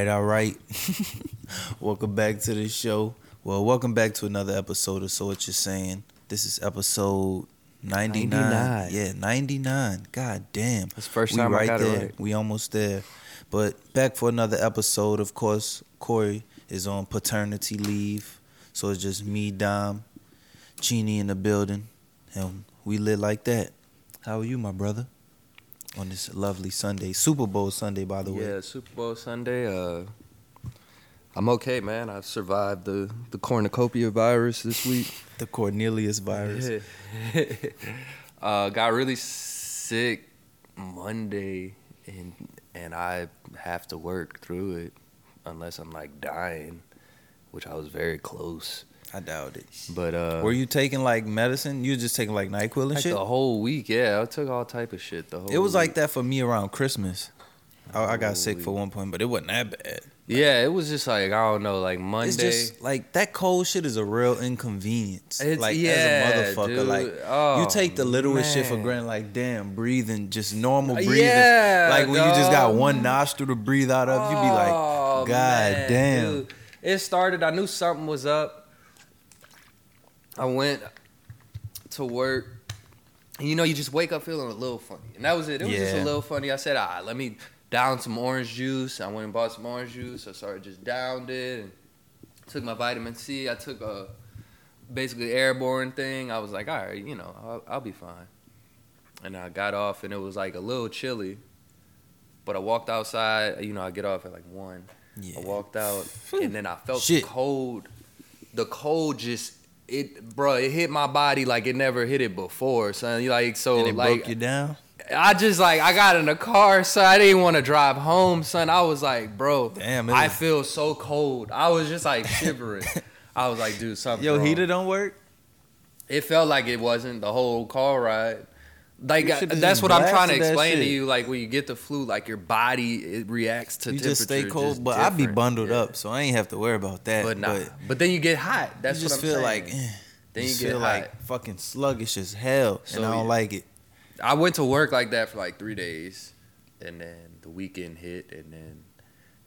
all right, all right. welcome back to the show. Well, welcome back to another episode of So What You're Saying. This is episode 99. 99. Yeah, 99. God damn. That's the first we time I right got it there. right. We almost there. But back for another episode. Of course, Corey is on paternity leave. So it's just me, Dom, Chini in the building. And we lit like that. How are you, my brother? On this lovely Sunday. Super Bowl Sunday, by the way. Yeah, Super Bowl Sunday. Uh, I'm okay, man. I've survived the the cornucopia virus this week. The Cornelius virus. uh, got really sick Monday, and and I have to work through it unless I'm like dying, which I was very close. I doubt it. But uh, Were you taking like medicine? You were just taking like NyQuil and like shit? the whole week? Yeah, I took all type of shit the whole. It was like that for me around Christmas. I, I got Whole sick for one point, but it wasn't that bad. Yeah, it was just like I don't know, like Monday. It's just like that cold shit is a real inconvenience. It's- like yeah, as a motherfucker, dude. like Oh, you take the littlest shit for man. granted. Like damn, breathing, just normal breathing. Yeah, like when you just got one nostril to breathe out of, you be like, Oh, God man, damn. dude. It started. I knew something was up. I went to work. And you know, you just wake up feeling a little funny, and that was it. It was just a little funny. I said, "Ah, let me down some orange juice." I went and bought some orange juice. I started just downed it and took my vitamin C. I took a basically airborne thing. I was like, "All right, you know, I'll, I'll be fine." And I got off, and it was like a little chilly. But I walked outside. You know, I get off at like one. yeah. I walked out, and then I felt Shit. the cold. The cold just it, bro. It hit my body like it never hit it before, son. You Like so, and it like broke you down. I just like I got in the car, so I didn't want to drive home, son. I was like, bro, Damn, I was- feel so cold. I was just like shivering. I was like, dude, something. Yo, wrong. heater don't work. It felt like it wasn't the whole car ride. Like You that's what I'm trying to explain to you. Like when you get the flu, like your body it reacts to You temperature. just stay cold, just but I be bundled Yeah. up, so I ain't have to worry about that. But nah. But But, then you get hot. That's you just feel saying. like, eh, then you just get feel hot. like fucking sluggish as hell, So, and I don't yeah. like it. I went to work like that for like three days, and then the weekend hit, and then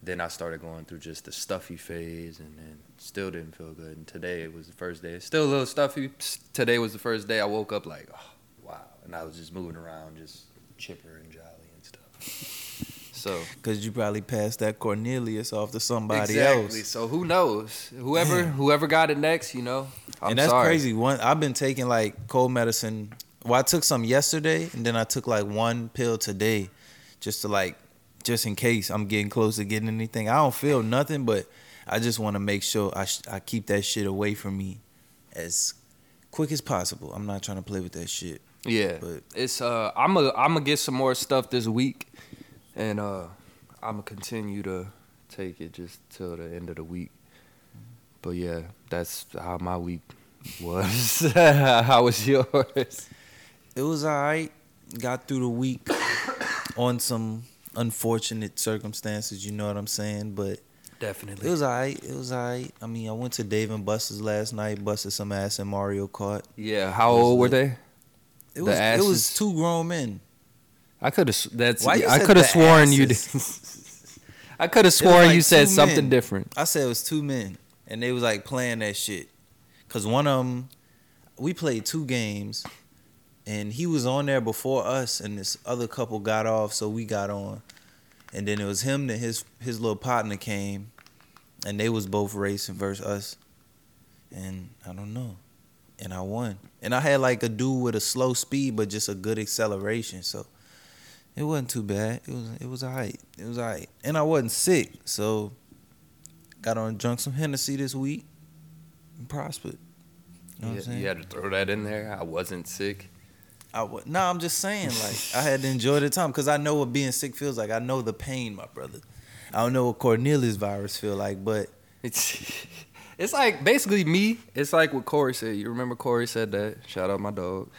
then I started going through just the stuffy phase, and then still didn't feel good. And today it was the first day. Still a little stuffy. Today was the first day I woke up like, oh, and I was just moving around, just chipper and jolly and stuff. So Cause you probably passed that Cornelius off to somebody exactly. else. So who knows? Whoever whoever got it next, you know. I'm and that's sorry. crazy. One, I've been taking like cold medicine. Well, I took some yesterday, and then I took like one pill today, just to like, just in case I'm getting close to getting anything. I don't feel nothing, but I just want to make sure I sh- I keep that shit away from me as quick as possible. I'm not trying to play with that shit. Yeah, But- it's uh, I'm a I'm gonna get some more stuff this week, and uh, I'm gonna continue to take it just till the end of the week. But yeah, that's how my week was. how was yours? It was alright. Got through the week on some unfortunate circumstances. You know what I'm saying, but. Definitely. It was alright. It was alright. I mean, I went to Dave and Buster's last night, busted some ass in Mario Kart. yeah. How It was old were lit. they? It was it was two grown men. I could have. That's. Why you I said could have the sworn you did. asses? I could have sworn like you said two something men. different. I said it was two men, and they was like playing that shit. Cause one of them, we played two games, and he was on there before us, and this other couple got off, so we got on, and then it was him that his his little partner came, and they was both racing versus us, and I don't know, and I won, and I had like a dude with a slow speed but just a good acceleration, so. It wasn't too bad. It was it was alright. It was alright. And I wasn't sick, so got on drunk some Hennessy this week and prospered. You know Yeah, you had to throw that in there. I wasn't sick. I wa- no, I'm just saying, like I had to enjoy the time because I know what being sick feels like. I know the pain, my brother. I don't know what Cornelius virus feel like, but It's it's like basically me. It's like what Corey said. You remember Corey said that? Shout out my dog.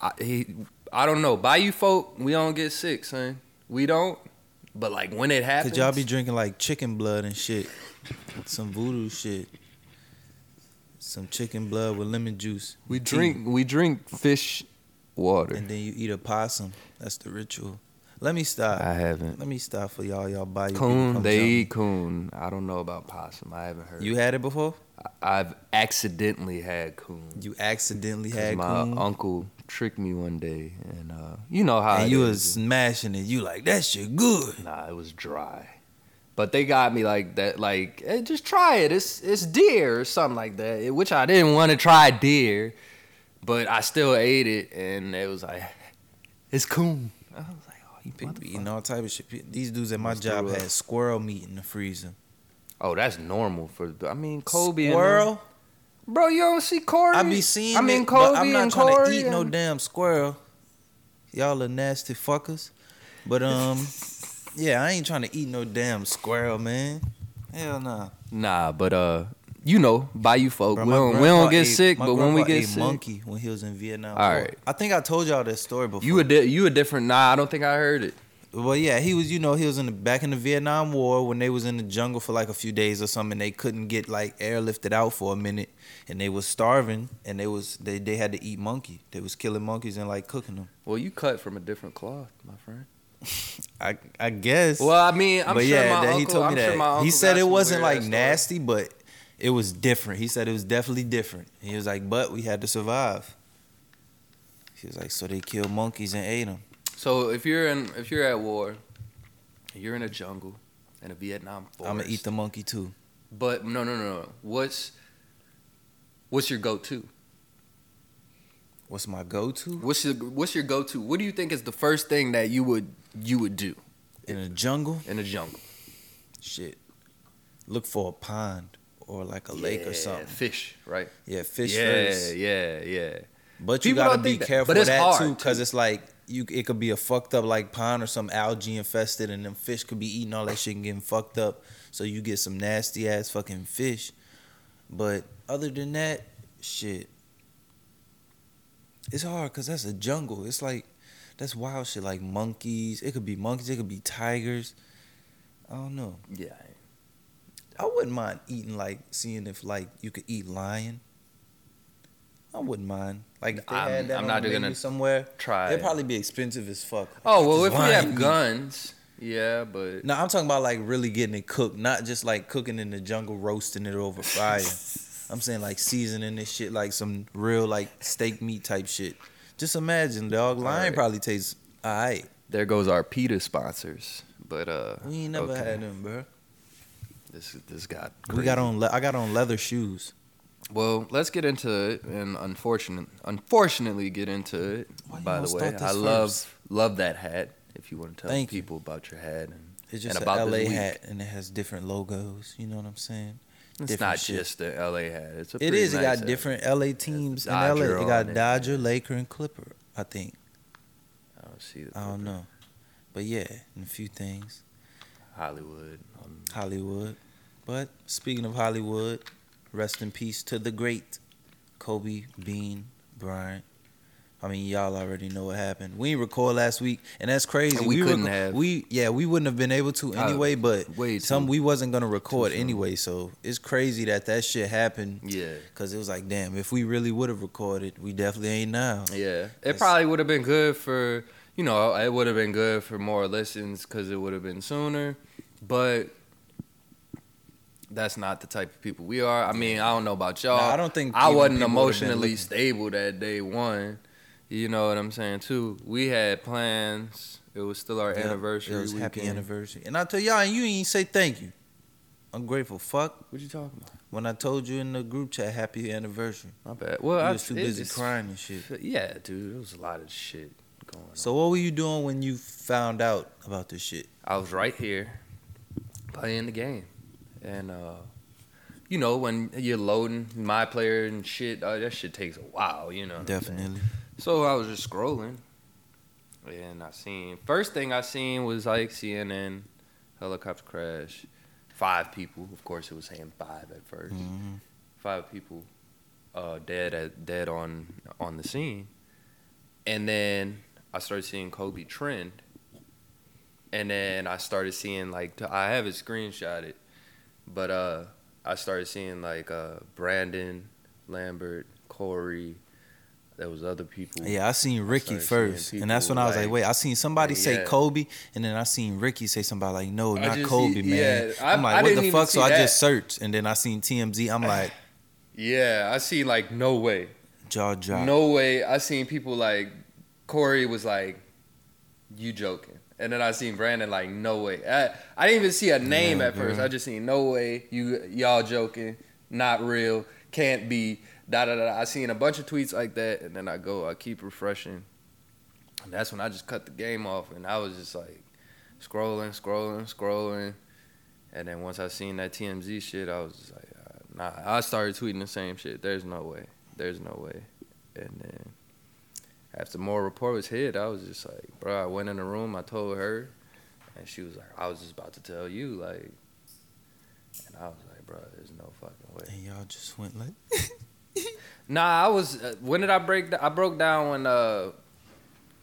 I, he, I don't know. By you folk, we don't get sick, son. We don't. But like when it happens, could y'all be drinking like chicken blood and shit, some voodoo shit, some chicken blood with lemon juice. we tea, drink we drink fish water. and then you eat a possum. That's the ritual. Let me stop. I haven't. Let me stop for y'all. Y'all buy Coon, they eat coon. I don't know about possum. I haven't heard. You had it before? I- I've accidentally had coon. You accidentally had my coon, My uncle tricked me one day, and uh, you know how and it you is. was smashing it. You like that shit good. Nah, it was dry. But they got me like that, like hey, just try it. It's it's deer or something like that. It- which I didn't want to try deer, but I still ate it, and it was like it's coon. I was like, you People be eating all type of shit. These dudes at my Let's job had squirrel meat in the freezer. Oh, that's normal for. I mean, Kobe. and them- Squirrel? bro. You don't see Corey. I be seeing I mean, it, Kobe but I'm not and trying Corey to eat no damn squirrel. Y'all are nasty fuckers. But um, yeah, I ain't trying to eat no damn squirrel, man. Hell nah. Nah, but uh, you know, by you folk, Bro, we don't, we don't get ate- sick, but when we get sick, monkey when he was in Vietnam. All right. I think I told y'all this story before. you a di- you a different. Nah, I don't think I heard it. Well, yeah, he was. You know, he was in the back in the Vietnam War when they was in the jungle for like a few days or something. And they couldn't get like airlifted out for a minute, and they was starving, and they was they they had to eat monkey. They was killing monkeys and like cooking them. Well, you cut from a different cloth, my friend. I I guess. Well, I mean, I'm but sure yeah, my that, uncle, he told me I'm sure my that. uncle he said it wasn't like nasty, but it was different. He said it was definitely different. He was like, but we had to survive. He was like, so they killed monkeys and ate them. So if you're in if you're at war, you're in a jungle in a Vietnam forest. I'm gonna eat the monkey too. But no, no, no, no. What's what's your go-to? What's my go-to What's your what's your go-to? What do you think is the first thing that you would you would do in a jungle? in a jungle? Shit, look for a pond or like a lake or something. Fish, right? Yeah, fish yeah, first. yeah, yeah. But you gotta be that. careful But of it's that hard, too, because it's like you. It could be a fucked up like pond or some algae infested, and them fish could be eating all that shit and getting fucked up. So you get some nasty ass fucking fish. But other than that, shit, it's hard because that's a jungle. It's like that's wild shit, like monkeys. It could be monkeys. It could be tigers. I don't know. Yeah. I wouldn't mind eating like seeing if like you could eat lion. I wouldn't mind. Like if they I'm- had that I'm not gonna somewhere. Try. It'd probably be expensive as fuck. Oh well, if we have guns, yeah, but No, I'm talking about like really getting it cooked, not just like cooking in the jungle, roasting it over fire. I'm saying like seasoning this shit like some real like steak meat type shit. Just imagine, dog. Lion Alright. probably tastes alright. there goes our PETA sponsors. But uh, We ain't never okay. had them, bro. This this got We got on. Le- I got on leather shoes. Well, let's get into it, and unfortunate, unfortunately, get into it. Why By the way, I love first? love that hat. If you want to tell Thank you. people about your hat, and It's just and an about LA hat, and it has different logos. You know what I'm saying? It's different not shit. just the LA hat. It's a It is. It got hat. different LA teams in LA. It got it. Dodger, Laker, and Clipper. I think. I don't see the I don't know, but yeah, and a few things. Hollywood. Um, Hollywood. But speaking of Hollywood, rest in peace to the great Kobe Bean Bryant. I mean, y'all already know what happened. We didn't record last week, and that's crazy. And we couldn't reco- have. We yeah, we wouldn't have been able to Uh, anyway. But way some we wasn't gonna record anyway. So it's crazy that that shit happened. yeah, Cause it was like, damn, if we really would have recorded, we definitely ain't now. yeah. It It's- probably would have been good for you know it would have been good for more listens because it would have been sooner, but. That's not the type of people we are. I mean, I don't know about y'all. Nah, I don't think I wasn't people would've been emotionally stable that day one. You know what I'm saying too. We had plans. It was still our Yep, anniversary. It was happy anniversary. And I tell y'all, and you ain't say thank you. Ungrateful fuck. What you talking about? When I told you in the group chat, happy anniversary. My bad. Well, You I was too busy crying and shit. Yeah, dude, it was a lot of shit going on. So what were you doing when you found out about this shit? I was right here playing the game, and uh, you know when you're loading my player and shit, uh, that shit takes a while. You know. Definitely. So I was just scrolling, and I seen first thing I seen was like CNN helicopter crash, five people. Of course, it was saying five at 1st hmm Five people uh, dead at dead on on the scene, and then I started seeing Kobe trend, and then I started seeing like I have it screenshotted, but uh, I started seeing like uh, Brandon Lambert, Corey, there was other people. Yeah, I seen Ricky seeing first, and that's when I was like, like- wait, I seen somebody say Kobe, and then I seen Ricky say somebody like, no, I not Kobe, man. yeah, I- I'm like, I what the fuck? So see I just searched, and then I seen TMZ. I'm like, Yeah, I seen like no way, jaw drop. no way. I seen people like Corey was like, you joking, and then I seen Brandon like, no way. I, I didn't even see a name Yeah, at first. I just seen no way. You y'all joking, not real, can't be. Da da da. I seen a bunch of tweets like that, and then I go, I keep refreshing, and that's when I just cut the game off, and I was just like scrolling, scrolling, scrolling, and then once I seen that TMZ shit, I was just like, nah. I started tweeting the same shit. There's no way. There's no way. And then after more report was hit, I was just like, bro. I went in the room. I told her, and she was like, I was just about to tell you, like, and I was like, bro, there's no fucking way. And y'all just went like, Nah, I was. Uh, when did I break? I broke down when uh,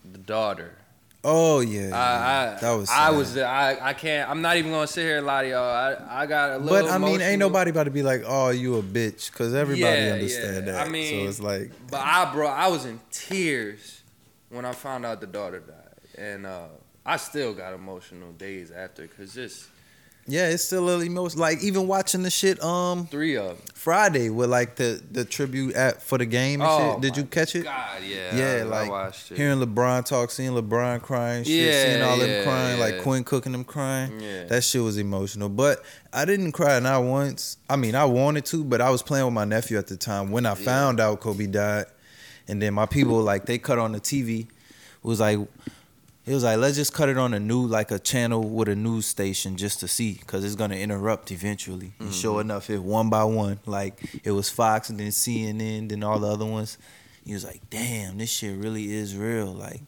the daughter. Oh yeah, I, I that was. I sad. was. I. I can't. I'm not even gonna sit here and lie to y'all. I. I got a little. But I mean, ain't nobody about to be like, "Oh, you a bitch," because everybody Yeah, understand yeah. that. I mean, so it's like, But I, bro, I was in tears when I found out the daughter died, and uh, I still got emotional days after because just yeah, it's still a little emotional. Like even watching the shit, um, three of them. Friday with like the the tribute at for the game and Oh, shit. Did you catch it? God, yeah, Yeah, I, like I. Hearing LeBron talk, seeing LeBron crying, shit, Yeah, seeing all them yeah, crying, like. Quinn cooking them crying. Yeah. That shit was emotional. But I didn't cry not once. I mean, I wanted to, but I was playing with my nephew at the time when I found out Kobe died. And then my people, like, they cut on the TV. It was like, it was like, let's just cut it on a new, like a channel with a news station just to see, because it's going to interrupt eventually. And Mm-hmm. sure enough, it one by one, like, it was Fox and then CNN, then all the other ones. He was like, damn, this shit really is real. Like,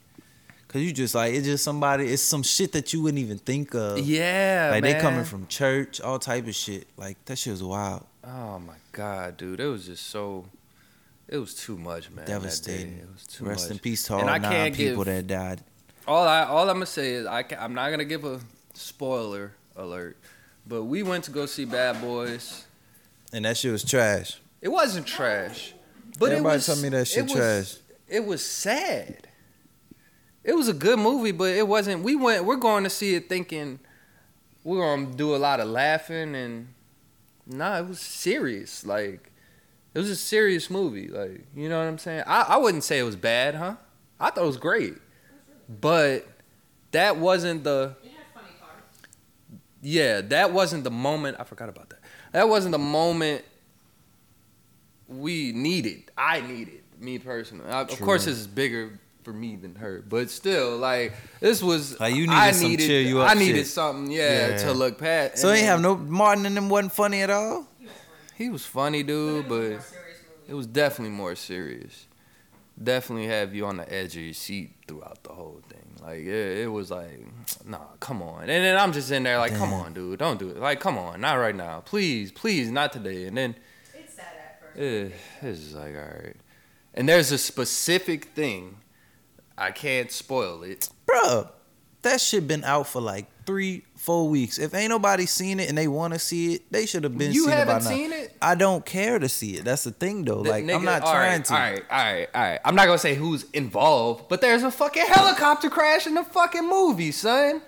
cause you just like, it's just somebody, it's some shit that you wouldn't even think of. yeah, Like man. they coming from church, all type of shit. Like that shit was wild. Oh my god, dude, it was just so. It was too much, man. Devastating. It was too Rest much. in peace to all And I nine people give- that died. All I all I'm gonna say is I I'm not gonna give a spoiler alert, but we went to go see Bad Boys. And that shit was trash. It wasn't trash, but Everybody it was, tell me that shit it was, trash. It was sad. It was a good movie, but it wasn't. We went. We're going to see it thinking we're gonna do a lot of laughing and nah, it was serious. Like it was a serious movie. Like you know what I'm saying. I I wouldn't say it was bad, huh? I thought it was great, but that wasn't the It had funny parts. yeah, that wasn't the moment. I forgot about that. That wasn't the moment we needed. I needed me personally. I, of course, this is bigger for me than her, but still, like this was. Like, you needed I some needed, cheer you up I needed shit. something, yeah, Yeah. to look past. So ain't have no Martin and them wasn't funny at all. He was funny, dude, it was a but more serious movie. it was definitely more serious. Definitely have you on the edge of your seat throughout the whole thing. Like it, it was like, nah, come on. And then I'm just in there like, come on, dude, don't do it. Like, come on, not right now, please, please, not today. And then It's sad at first. eh, it's just like, all right. And there's a specific thing. I can't spoil it. Bruh, that shit been out for like three, four weeks. If ain't nobody seen it and they want to see it, they should have been You seen it by haven't now. seen it? I don't care to see it. That's the thing though. The Like I'm not trying right, to. All right, all right, all right. I'm not gonna say who's involved, but there's a fucking helicopter crash in the fucking movie, son.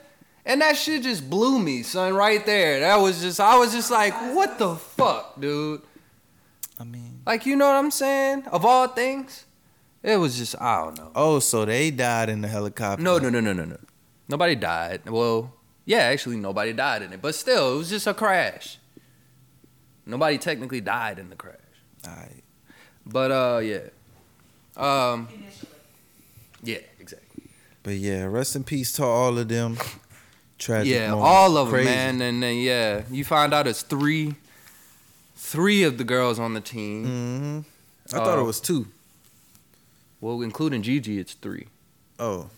And that shit just blew me, son, right there. That was just, I was just like, what the fuck, dude? I mean, Like, you know what I'm saying? Of all things, it was just, I don't know. oh, so they died in the helicopter. No, no, no, no, no, no. Nobody died. Well, yeah, actually, nobody died in it, but still, it was just a crash. Nobody technically died in the crash. All right. But uh, yeah, um, yeah, exactly. But yeah, rest in peace to all of them. Tragic. Yeah, moment. all of them, man. And then yeah, you find out it's three, three of the girls on the team. hmm I thought Uh, it was two. Well, including Gigi, it's three. Oh,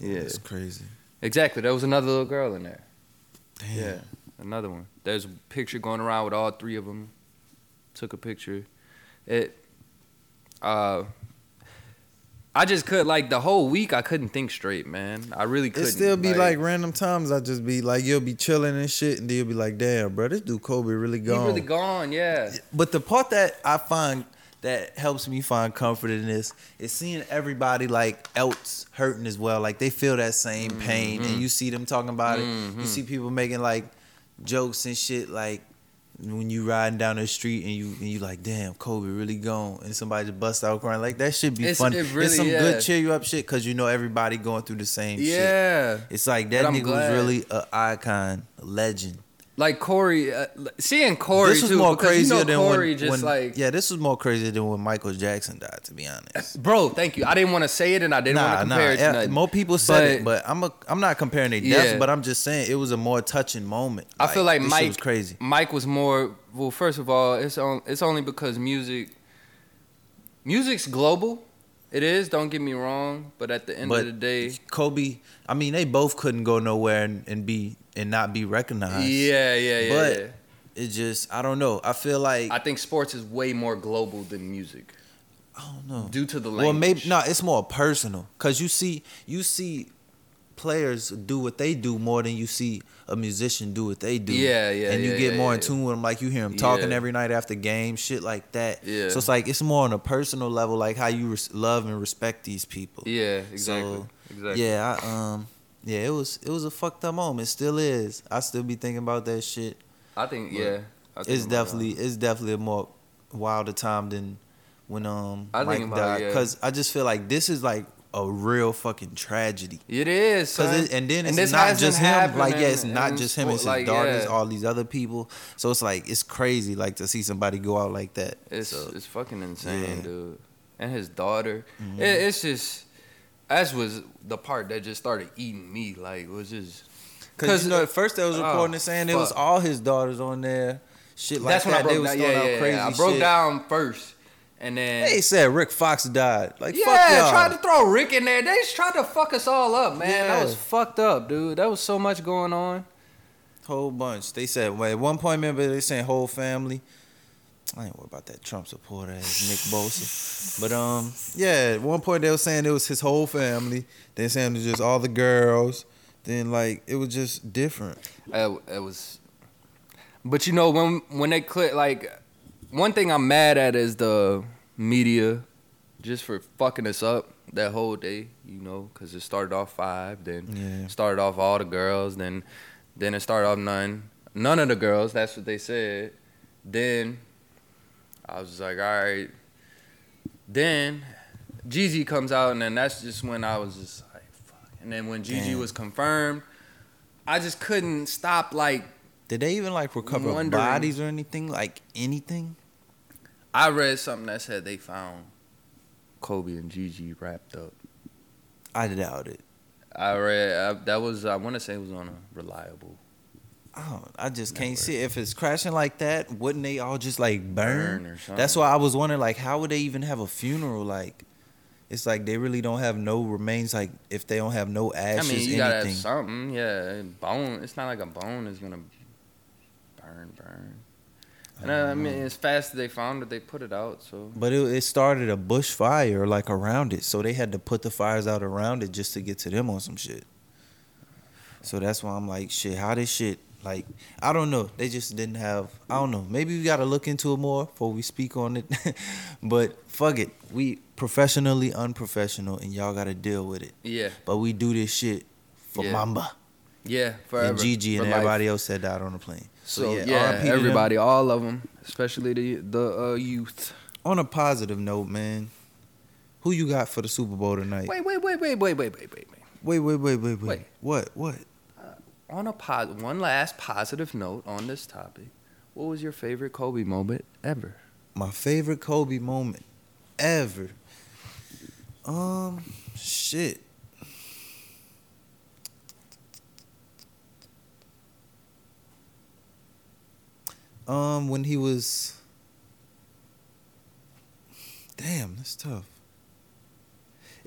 Yeah. that's crazy. Exactly. There was another little girl in there. Damn. Yeah, another one. There's a picture going around with all three of them. Took a picture. It. Uh. I just could like the whole week. I couldn't think straight, man. I really couldn't. It still be like, random times. I just be like, you'll be chilling and shit, and then you'll be like, damn, bro, this dude Kobe really he gone. really gone. Yeah. But the part that I find that helps me find comfort in this is seeing everybody like else hurting as well. Like they feel that same pain, Mm-hmm. and you see them talking about it. You see people making like jokes and shit like. When you riding down the street and you and you like, damn, Kobe really gone, and somebody just bust out crying, like that should be It's- fun. it really- it's some yeah. good cheer you up shit because you know everybody going through the same shit. Yeah. It's like that nigga was really a icon, a legend. Like Corey, uh, seeing Corey this was too, more crazier you know than Corey when, just when- like, yeah, this was more crazy than when Michael Jackson died. To be honest, bro. Thank you. I didn't want to say it, and I didn't nah, want to nah. compare it to yeah, nothing. more people said it, But- but I'm a, I'm not comparing their deaths, Yeah. but I'm just saying it was a more touching moment. I feel like Mike was crazy. Mike was more. Well, first of all, it's on. It's only because music. Music's global. It is. Don't get me wrong. But at the end But of the day, Kobe, I mean, they both couldn't go nowhere and, and be and not be recognized. yeah, yeah, yeah. But yeah. it just, I don't know. I feel like I think sports is way more global than music I don't know. due to the language. Well, maybe no. It's more personal because you see, you see, players do what they do more than you see a musician do what they do. Yeah, yeah, And you yeah, get yeah, more in tune with them, like you hear them talking every night after games, shit like that. Yeah. So it's like it's more on a personal level, like how you res- love and respect these people. Yeah, exactly. So, exactly. Yeah, I, um, yeah, it was it was a fucked up moment. It still is. I still be thinking about that shit. I think. But Yeah. I think It's definitely it's definitely a more wilder time than when um I Mike think about died yeah. because I just feel like this is like a real fucking tragedy. It is. Cause it, and then And it's not just him. Like yeah, it's not in just him. It's his like, daughters, yeah. all these other people. So it's like it's crazy, like to see somebody go out like that. It's So, it's fucking insane, yeah. dude. And his daughter. Mhm. It, it's just that was the part that just started eating me. Like was just Cause you know, at first they was Oh, recording and saying it was all his daughters on there. Shit like that's when. I broke down. Yeah, yeah, yeah. I broke shit. down first, and then They said Rick Fox died. Like fuck yeah, y'all. tried to throw Rick in there. They just tried to fuck us all up, man. That was fucked up, dude. That was so much going on. Whole bunch. They said, well, at one point, remember they saying whole family. I ain't worried about that Trump supporter ass Nick Bosa. But um, yeah, at one point they were saying it was his whole family. Then saying it was just all the girls. Then like it was just different. It, it was, but you know when when they click like, one thing I'm mad at is the media, just for fucking us up that whole day. You know, because it started off five, then Yeah. started off all the girls, then then it started off none, none of the girls. That's what they said. Then I was just like, all right. Then Jeezy comes out, and then that's just when I was just like, fuck. And then when Gigi Damn. was confirmed, I just couldn't stop. Like Did they even like recover Wondering. bodies or anything? Like anything? I read something that said they found Kobe and Gigi wrapped up. I doubt it. I read I, that was I want to say it was on a reliable. I, I just can't Network. see if it's crashing like that. Wouldn't they all just like burn? Burn or something. That's why I was wondering, like, how would they even have a funeral? Like, it's like they really don't have no remains. Like, if they don't have no ashes, I mean, you gotta have something. Yeah, bone. It's not like a bone is gonna burn, burn. And uh, I mean, as fast as they found it, they put it out. So But it, it started a bushfire like around it, so they had to put the fires out around it just to get to them on some shit. So that's why I'm like, shit, how this shit like I don't know. They just didn't have I don't know. Maybe we gotta look into it more before we speak on it. but fuck it. We professionally unprofessional and y'all gotta deal with it. yeah, But we do this shit for Yeah. Mamba. yeah, forever. and Gigi for and life. everybody else said that died on the plane. So yeah, RIP to them. everybody, all of them, especially the the uh, youth. On a positive note, man. Who you got for the Super Bowl tonight? Wait, wait, wait, wait, wait, wait, wait, wait, wait. wait, wait, wait, wait. Wait. What? What? On a pos- one last positive note on this topic, what was your favorite Kobe moment ever? My favorite Kobe moment ever. Um, shit. Um, when he was. Damn, that's tough.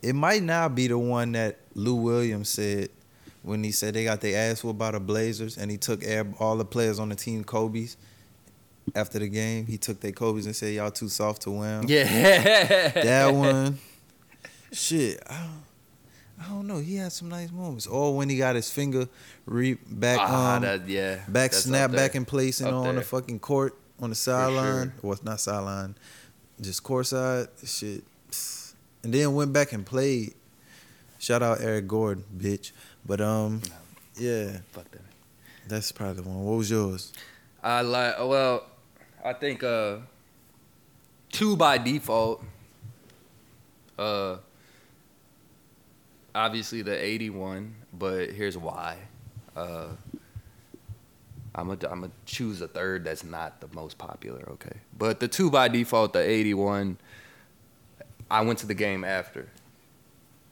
It might not be the one that Lou Williams said when he said they got their ass whooped by the Blazers and he took air, all the players on the team Kobe's after the game. He took their Kobe's and said, Y'all too soft to win. Yeah, That one. Shit. I don't, I don't know. He had some nice moments. Or when he got his finger re back Ah, um, that, yeah, back snap back in place and on the fucking court on the sideline. sure. Well, not sideline. just courtside shit, and then went back and played. Shout out Eric Gordon, bitch. But um, yeah, Fuck that. that's probably the one. What was yours? I like. Well, I think uh, two by default. Uh, obviously the eighty-one, but here's why. Uh, I'm gonna I'm gonna choose a third that's not the most popular. Okay, but the two by default, the eighty-one. I went to the game after.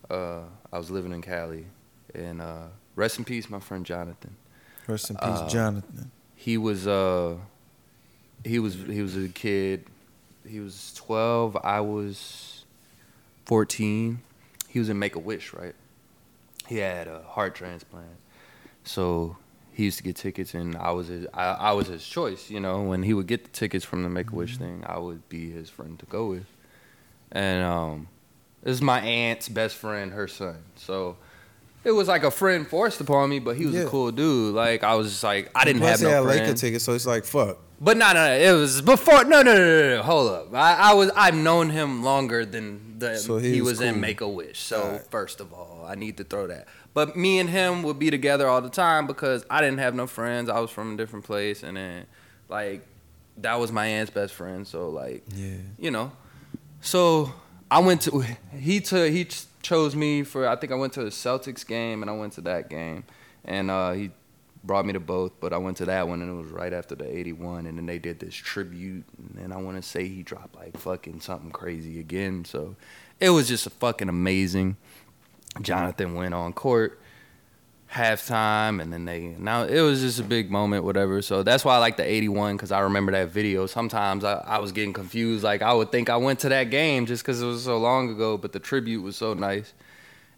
Uh, I was living in Cali, and uh, rest in peace, my friend Jonathan. Rest in peace, Uh, Jonathan. he was uh he was he was a kid. He was 12 i was 14 he was in make-a-wish right? He had a heart transplant. So he used to get tickets and i was his i, I was his choice you know? When he would get the tickets from the make-a-wish thing i would be his friend to go with. And um this is my aunt's best friend her son. So it was like a friend forced upon me, but he was Yeah. a cool dude. Like I was just like I didn't Plus have no had Laker friends. so it's like fuck. But no, no, no, it was before. No, no, no, no, no. Hold up. I, I was. I've known him longer than the, So he, he was, was in. Make a Wish. So Alright. first of all, I need to throw that. But me and him would be together all the time because I didn't have no friends. I was from a different place, and then like that was my aunt's best friend. So like Yeah. you know. So I went to he took he chose me for I think I went to the Celtics game and I went to that game and uh, he brought me to both, but I went to that one and it was right after the '81 and then they did this tribute and I want to say he dropped like fucking something crazy again. So it was just a fucking amazing. Jonathan went on court halftime and then they now it was just a big moment whatever. So that's why i like the 81 because i remember that video. Sometimes I, I was getting confused. Like i would think i went to that game just because it was so long ago but the tribute was so nice.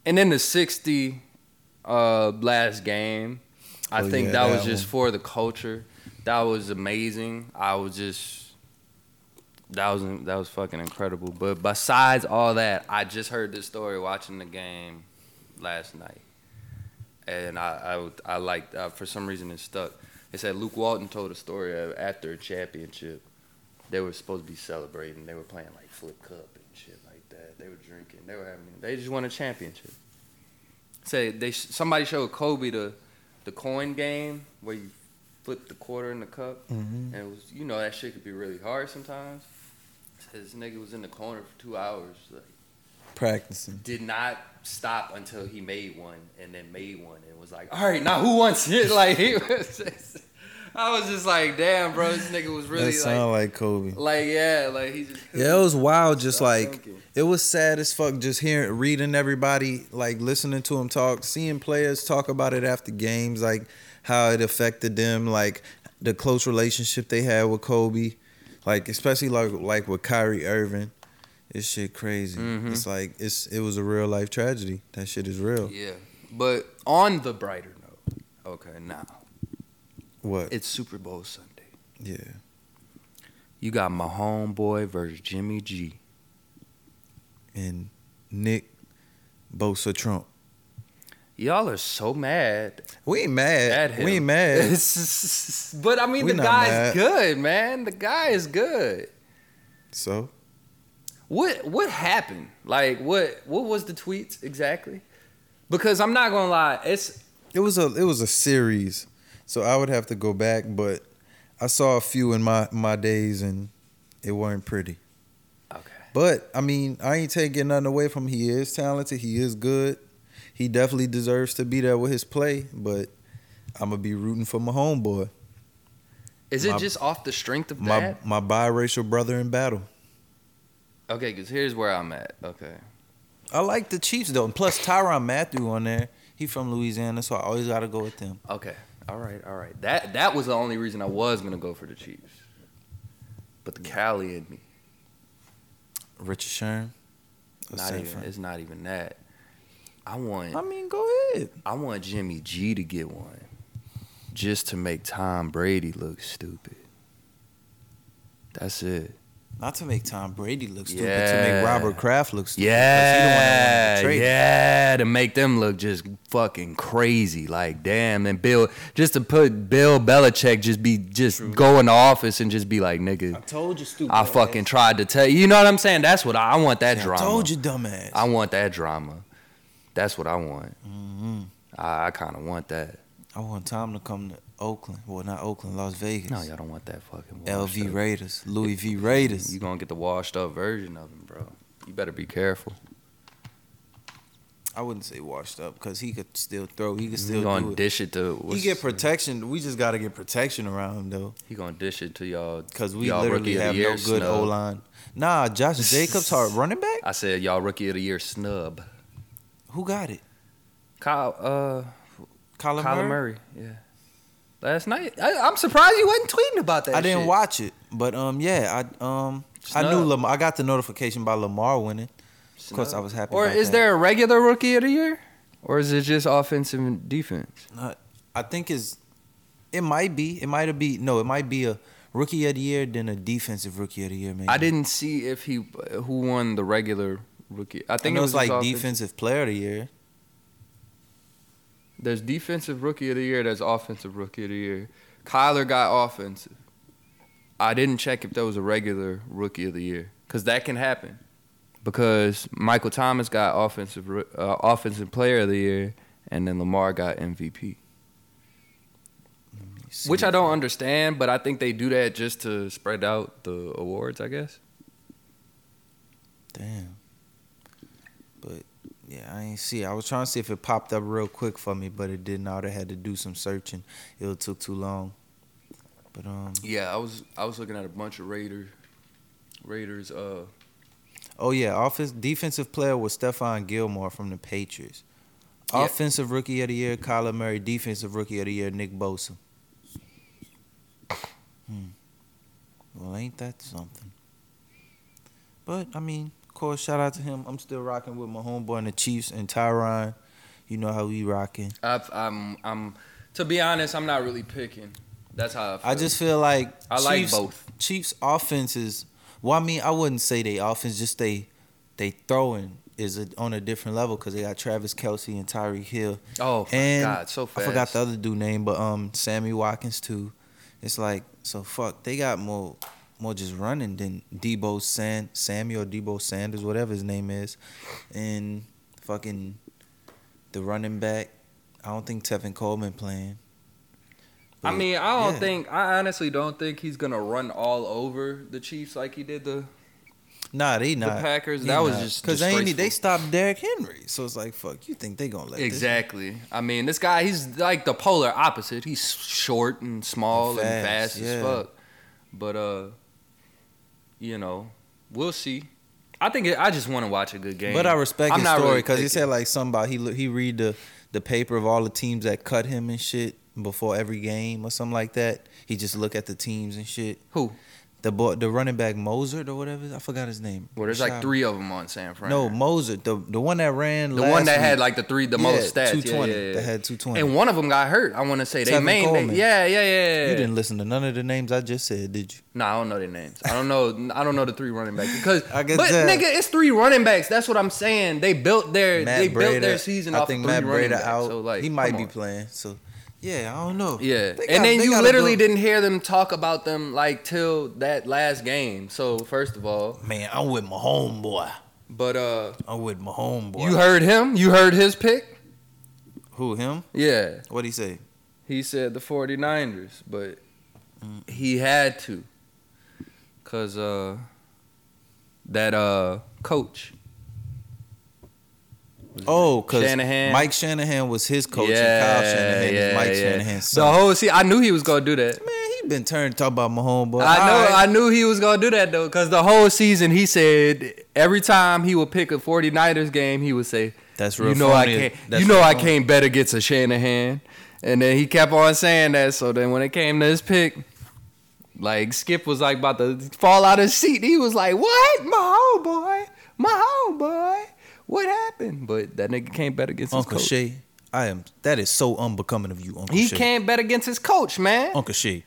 And then the 60 uh last game i Oh, think yeah, that, was that just for the culture. That was amazing. I was just that was that was fucking incredible. But besides all that i just heard this story watching the game last night and I I, I liked uh, for some reason it stuck. It said Luke Walton told a story of after a championship, they were supposed to be celebrating. They were playing like flip cup and shit like that. They were drinking. They were having. They just won a championship. Say they somebody showed Kobe the the coin game where you flip the quarter in the cup, Mm-hmm. and it was you know that shit could be really hard sometimes. Said This nigga was in the corner for two hours. Like, Practicing. did not stop until he made one and then made one and was like, all right, now who wants it? Like he was just, I was just like, damn, bro, this nigga was really that sound like Kobe. like yeah, like he just Yeah, it was wild. Just like dunking. it was sad as fuck. Just hearing, reading everybody, like listening to them talk, seeing players talk about it after games, like how it affected them, like the close relationship they had with Kobe, like especially like like with Kyrie Irving. This shit crazy. Mhm. It's like it's it was a real life tragedy. That shit is real. yeah. But on the brighter note, okay, now What? it's Super Bowl Sunday. yeah. You got my homeboy versus Jimmy G. And Nick Bosa Trump. Y'all are so mad We ain't mad. at him. We ain't mad. but I mean, We the guy's mad. good, man. The guy is good. so What what happened? Like what what was the tweets exactly? Because I'm not gonna lie, it's It was a it was a series, so I would have to go back. But I saw a few in my my days, and it weren't pretty. okay. But I mean, I ain't taking nothing away from. He is talented. He is good. He definitely deserves to be there with his play. But I'm gonna be rooting for my homeboy, Is it My- just off the strength of my that? my biracial brother in battle. Okay, because here's where I'm at. Okay. I like the Chiefs though, and plus Tyrann Mathieu on there. He from Louisiana, so I always gotta go with them. Okay. All right. All right. That that was the only reason I was gonna go for the Chiefs. But the Cali in me, Richard Sherman. not even. It's not even that. I want. I mean, go ahead. I want Jimmy G to get one, just to make Tom Brady look stupid. That's it. Not to make Tom Brady look stupid, to make Robert Kraft look stupid. 'cause he the one that Yeah, to yeah, to make them look just fucking crazy. Like, damn, and Bill, just to put Bill Belichick just be just go in the office and just be like, nigga, I told you, stupid. I fucking tried to tell you. You know what I'm saying? That's what I, I want. That I drama. told you, dumbass. I want that drama. That's what I want. hmm I, I kind of want that. I want Tom to come to Oakland. Well, not Oakland, Las Vegas. No, y'all don't want that fucking LV up. Raiders, Louis V Raiders. You gonna get the washed up version of him, bro. You better be careful. I wouldn't say washed up because he could still throw. He could still gonna do it. dish it to. He get protection. We just got to get protection around him though, He gonna dish it to y'all because we y'all literally rookie of the have no good. O line. Nah, Josh Jacobs, hard running back. I said y'all rookie of the year snub. Who got it? Kyle, uh, Murray. Murray. Yeah. Last night, I, I'm surprised you wasn't tweeting about that. I didn't shit. watch it, but um, yeah, I um, I knew Lamar. I got the notification by Lamar winning. Of course, I was happy. Or is that. there a regular rookie of the year, or is it just offensive and defense? Not, I think it's. It might be. It might be. No, it might be a rookie of the year, then a defensive rookie of the year. Maybe. I didn't see if he who won the regular rookie. I I think know it was it's like offensive. defensive player of the year. There's defensive rookie of the year. There's offensive rookie of the year. Kyler got offensive. I didn't check if there was a regular rookie of the year because that can happen. Because Michael Thomas got offensive uh, offensive player of the year, and then Lamar got MVP. Which I don't understand, but I think they do that just to spread out the awards. I guess. Damn. But yeah, I ain't see. it. I was trying to see if it popped up real quick for me, but it didn't. I would have had to do some searching. It took too long. But um. Yeah, I was I was looking at a bunch of Raiders. Raiders. Uh, Oh yeah, offense defensive player was Stephon Gilmore from the Patriots. Yeah. Offensive rookie of the year, Kyler Murray. Defensive rookie of the year, Nick Bosa. Hmm. Well, ain't that something? But I mean, course, shout out to him. I'm still rocking with my homeboy and the Chiefs and Tyrann. You know how we rocking. I've, I'm I'm to be honest, I'm not really picking. That's how I feel. I just feel like I like Chiefs, both. Chiefs offenses. Well, I mean, I wouldn't say they offense, just they they throwing is a, on a different level because they got Travis Kelce and Tyreek Hill. Oh my And god, so fast. I forgot the other dude name, but um, Sammy Watkins too. It's like so fuck. They got more more just running than Deebo San Samuel Deebo Sanders, whatever his name is, and fucking the running back. I don't think Tevin Coleman playing. I mean, I don't yeah. think I honestly don't think he's gonna run all over the Chiefs like he did the Nah, they the not. Packers. He That was just because they they stopped Derrick Henry, so it's like fuck. You think they gonna let this- Exactly. I mean, this guy, he's like the polar opposite. He's short and small and Fast, fast, yeah. as fuck. But uh, you know, we'll see. I think it, I just want to watch a good game. But I respect I'm his story really because he said like somebody he he read the the paper of all the teams that cut him and shit before every game or something like that. He just look at the teams and shit. who? The boy, the running back Mostert or whatever. I forgot his name. Well, there's like three of them on San Fran. No, Mostert, the the one that ran. the one that had like the three, the Yeah, most stats. 220. Yeah, yeah, yeah. That had 220. And one of them got hurt. I want to say they Tevin main. They, yeah, yeah, yeah. You didn't listen to none of the names I just said, did you? No, I don't know their names. I don't know. I don't know the three running backs because. I get but that. nigga, it's three running backs. That's what I'm saying. They built their Matt they Breida, built their season I off think of three Matt running Breida backs. out. So like, he might be on. playing. So yeah, I don't know. Yeah, They and got- then you literally build- didn't hear them talk about them like till that last game. So first of all, Man, I'm with my homeboy. but uh, I'm with my homeboy. you heard him. You heard his pick. who him? Yeah, What would he say? he said the 49ers, but Mm. he had to, cause uh, that uh coach. Oh, because Shanahan. Mike Shanahan was his coach and Kyle Shanahan is Mike Shanahan's The whole see, I knew he was gonna do that. Man, he been turned to talk about my homeboy. I know, Alright. I knew he was gonna do that though, because the whole season he said every time he would pick a 49ers game, he would say, That's real "You know I can't, That's you know I can't bet against a Shanahan," and then he kept on saying that. So then when it came to his pick, like Skip was like about to fall out of his seat. He was like, "What, my homeboy, my homeboy, what happened?" But that nigga can't bet against Uncle his coach. Uncle Shay. I am. That is so unbecoming of you, Uncle He Shay. can't bet against his coach, man. Uncle Shay,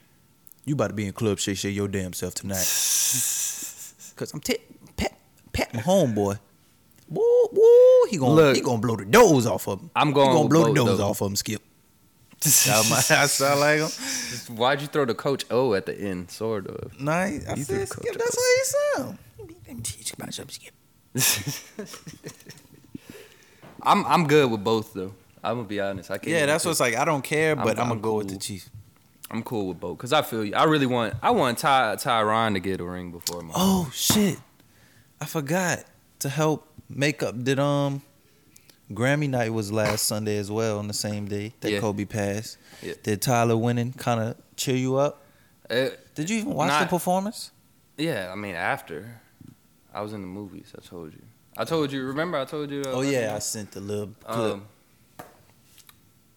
you about to be in Club Shay Shay your damn self tonight. Cause I'm t- pet pet my homeboy. Woo woo. He gonna Look. he gonna blow the doors off of him. I'm He going gonna with blow the doors off of him. Skip. That might- I sound like him. Why'd you throw the coach O at the end? Sort of. Nah, I You said skip. That's how he sound. Let me teach you about something, skip. I'm I'm good with both though. I'm gonna be honest. I can't. Yeah, that's pick. what's like. I don't care, I'm- but I'm, I'm gonna go with the cool. Chiefs. I'm cool with both because I feel you. I really want. I want Ty Tyrann to get a ring before my. Oh shit! I forgot to help make up. Did um Grammy night was last Sunday as well on the same day that Yeah. Kobe passed. Yeah. Did Tyler winning kind of cheer you up? Uh, Did you even watch the performance? yeah, I mean after, I was in the movies. I told you. I told you. Remember, I told you. uh, Oh yeah, I sent the little clip. Um,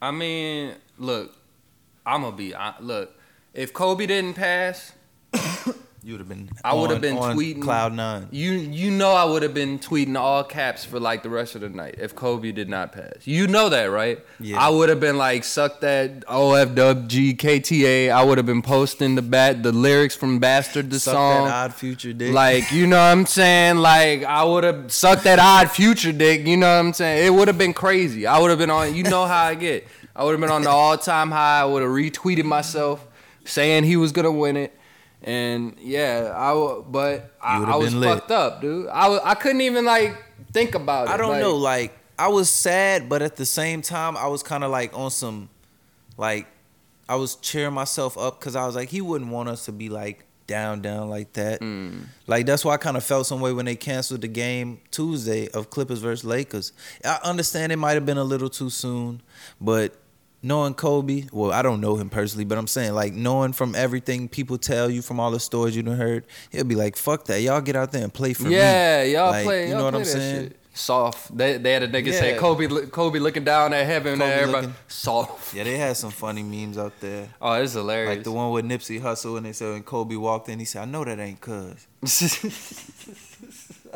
I mean, look, I'm gonna be I, look. If Kobe didn't pass, you would have been. I would have been tweeting cloud nine. You you know I would have been tweeting all caps for like the rest of the night if Kobe did not pass. You know that, right? Yeah. I would have been like suck that OFWGKTA. I would have been posting the bat the lyrics from Bastard the Suck song. that odd future dick. Like, you know what I'm saying? Like, I would have sucked that odd future dick. You know what I'm saying? It would have been crazy. I would have been on, you know how I get. I would have been on the all time high. I would have retweeted myself saying he was going to win it. And yeah, I w- but I, I was lit. fucked up, dude. I, I couldn't even like think about it. I don't Like, know. Like I was sad, but at the same time, I was kind of like on some, like, I was cheering myself up because I was like, he wouldn't want us to be like down, down like that. Mm. Like that's why I kind of felt some way when they canceled the game Tuesday of Clippers versus Lakers. I understand it might have been a little too soon, but knowing Kobe, well, I don't know him personally, but I'm saying like knowing from everything people tell you from all the stories you done heard, he'll be like, "Fuck that, y'all get out there and play for me." Yeah, y'all Like, play. you know what I'm saying? shit. Soft. They, they had a nigga say Kobe, Kobe looking down at heaven and everybody looking- soft. Yeah, they had some funny memes out there. Oh, it's hilarious. Like the one with Nipsey Hussle and they said when Kobe walked in, he said, I know that ain't cuz.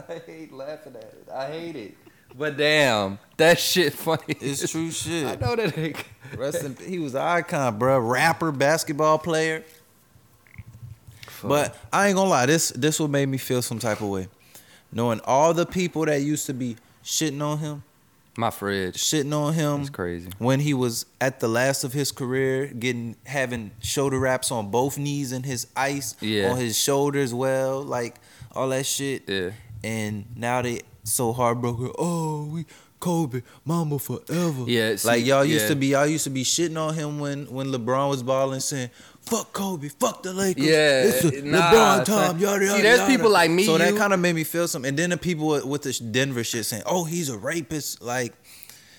I hate laughing at it. I hate it. But damn, that shit funny. It's true shit. I know that ain't. Rest in, he was an icon, bro. Rapper, basketball player. But I ain't gonna lie, this this what made me feel some type of way. Knowing all the people that used to be shitting on him, my fridge. shitting on him It's crazy. when he was at the last of his career, getting having shoulder wraps on both knees and his ice Yeah. on his shoulders, well, like all that shit. Yeah. and now they so heartbroken. Oh, we Kobe, Mama forever. Yeah, see, like y'all used yeah. to be. Y'all used to be shitting on him when when LeBron was balling, saying "fuck Kobe, fuck the Lakers." Yeah, it's a nah, LeBron son. time. Yada See, yada. there's yada. people like me, So that kind of made me feel something. And then the people with, with the Denver shit saying, "Oh, he's a rapist." Like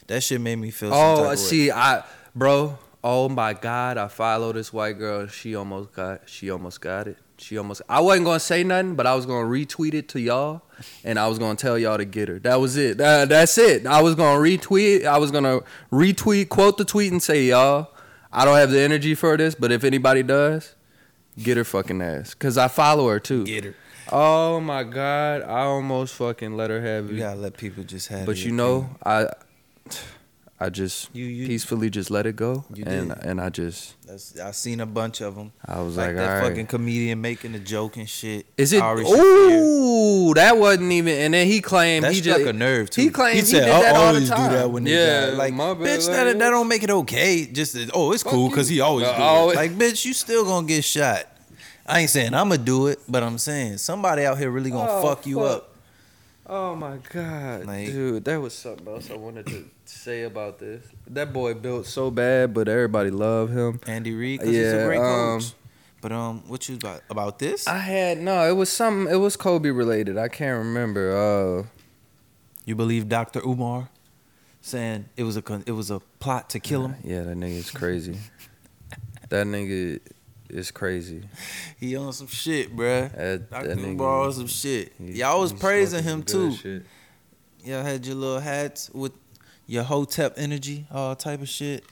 that shit made me feel. some oh, type Oh, of see, I, bro. Oh my God, I follow this white girl. She almost got. She almost got it. She almost. I wasn't gonna say nothing, but I was gonna retweet it to y'all, and I was gonna tell y'all to get her. That was it. That- that's it. I was gonna retweet. I was gonna retweet, quote the tweet, and say, y'all, I don't have the energy for this, but if anybody does, get her fucking ass, cause I follow her too. Get her. Oh my God, I almost fucking let her have it. You gotta let people just have. It. But you know. I I just You- you- peacefully just let it go, You and did. and I just That's, I seen a bunch of them. I was Like, like, that all right. fucking comedian making a joke and shit. Is it? Ari Ooh, that wasn't even. And then he claimed That he struck just a nerve too. He claimed he, said, did "I that all the always time. do that when they yeah, die." Like, my bad, bitch, like, that, that don't make it okay. Just oh, it's cool because he always Uh, do always- it. Like, bitch, you still gonna get shot. I ain't saying I'm gonna do it, but I'm saying somebody out here really gonna Oh, fuck you fuck. up. Oh my god, Like- dude, that was something else I wanted to say about this. That boy built so bad, but everybody loved him. Andy Reid, because he's a Yeah, great um, coach. But um, what you about about this? I had no, it was something. It was Kobe related. I can't remember. Uh, you believe Dr. Umar saying it was a con- it was a plot to kill him? yeah, that nigga is crazy. that nigga is crazy. He on some shit, bruh. That, Dr. that Umar on some shit. he- Y'all was praising him too. shit. Y'all had your little hats with your Hotep energy, all type of shit.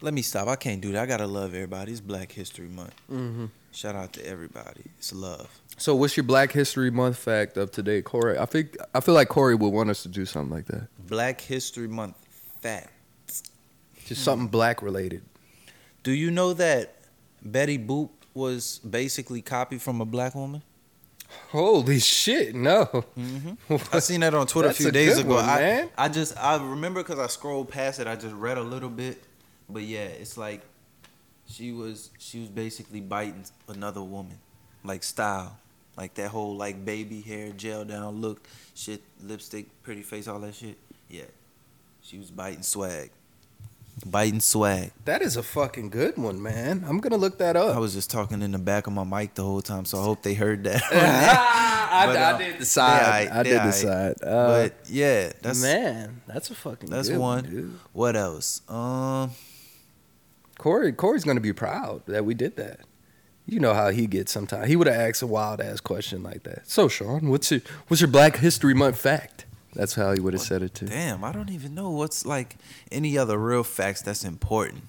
Let me stop. I can't do that. I gotta love everybody. It's Black History Month. Mhm. Shout out to everybody. It's love. So, what's your Black History Month fact of today, Corey? I think I feel like Corey would want us to do something like that. Black History Month fact. Just something black related. Do you know that Betty Boop was basically copied from a black woman? Holy shit, no. Mm-hmm. I seen that on Twitter a few days ago. one, I. I just I remember because I scrolled past it. I just read a little bit, but yeah, it's like she was she was basically biting another woman, like style, like that whole like baby hair, gel down look, shit, lipstick, pretty face, all that shit. Yeah, she was biting swag, biting swag. That is a fucking good one, man. I'm gonna look that up. I was just talking in the back of my mic the whole time, so I hope they heard that. I, But, I uh, did decide. they aight, I did aight. decide. Uh, but yeah, that's man, that's a fucking. that's good one. dude. What else? Um. Corey, Corey's gonna be proud that we did that. You know how he gets sometimes. He would have asked a wild ass question like that. So, Sean, what's your what's your Black History Month fact? That's how he would have said it too. Damn, I don't even know what's like any other real facts that's important.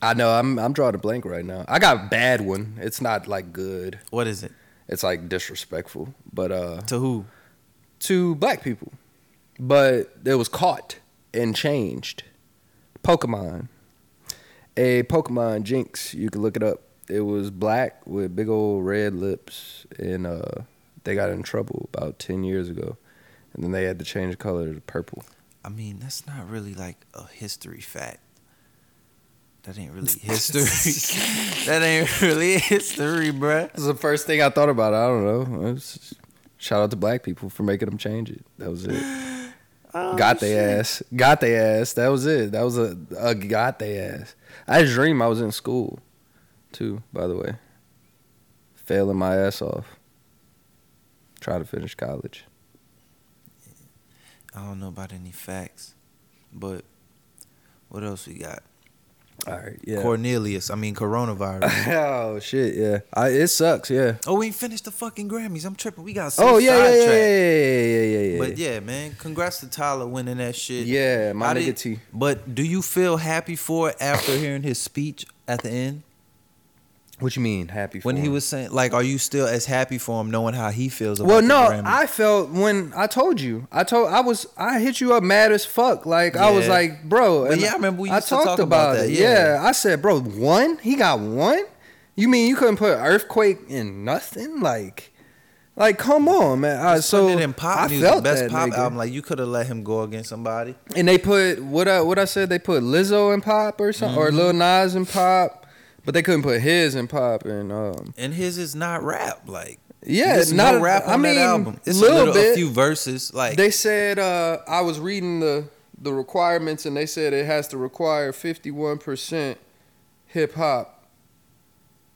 I know. I'm I'm drawing a blank right now. I got a bad one. It's not like good. What is it? It's like disrespectful. But uh, To who? to black people. But it was caught and changed. Pokemon. A Pokemon Jinx, you can look it up. It was black with big old red lips and uh they got in trouble about 10 years ago. And then they had to change the color to purple. I mean, that's not really like a history fact. That ain't really history. that ain't really history, bruh. That's the first thing I thought about. I don't know. Shout out to black people for making them change it. That was it. Oh, got shit. ass. Got their ass. That was it. That was a, a got their ass. I dream I was in school, too. By the way, failing my ass off. Try to finish college. I don't know about any facts, but what else we got? All right. Yeah. Cornelius. I mean, coronavirus. oh shit. Yeah. I, it sucks. Yeah. oh, we ain't finished the fucking Grammys. I'm tripping. We got Oh yeah. Yeah. Yeah. Yeah. Yeah. Yeah. Yeah. But yeah, man, congrats to Tyler winning that shit. Yeah, my nigga did- T. But do you feel happy for it after hearing his speech at the end? What you mean happy? For When he was saying, like, are you still as happy for him knowing how he feels about Well, the no? I felt when I told you, I told I was I hit you up mad as fuck. Like I was like, bro. But and yeah, I remember we I to talked talk about, about that, it. yeah. Yeah. I said, bro, one. He got one. You mean you couldn't put earthquake in nothing? Like, like come on, man. Just so it in pop I music, felt best that, pop nigga. album. Like you could have let him go against somebody. And they put what I what I said they put Lizzo in pop or something or Mm-hmm. Lil Nas in pop, but they couldn't put his in pop and um And his is not rap. Like yeah, it's not no rap on I mean, that album. It's little a little, bit. a few verses. Like They said uh, I was reading the the requirements, and they said it has to require fifty one percent hip hop,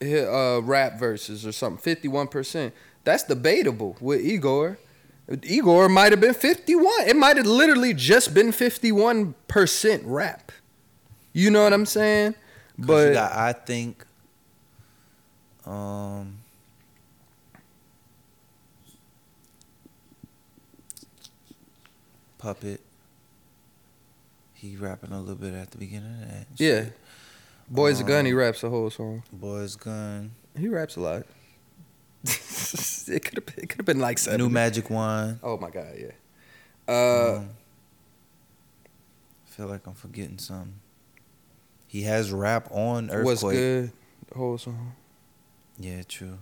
uh, rap verses or something. Fifty one percent. That's debatable with Igor. Igor might have been fifty one. It might have literally just been fifty one percent rap. You know what I'm saying? But got, I think, um, puppet. He rapping a little bit at the beginning of that. yeah, shit. Boys a Gun, he Um, raps the whole song. Boys Gun, He raps a lot. it could have it could have been like seven. New Magic Wand. Oh my god, yeah. Uh, Um, feel like I'm forgetting something. He has rap on Earthquake. what's good? The whole song. Yeah, true.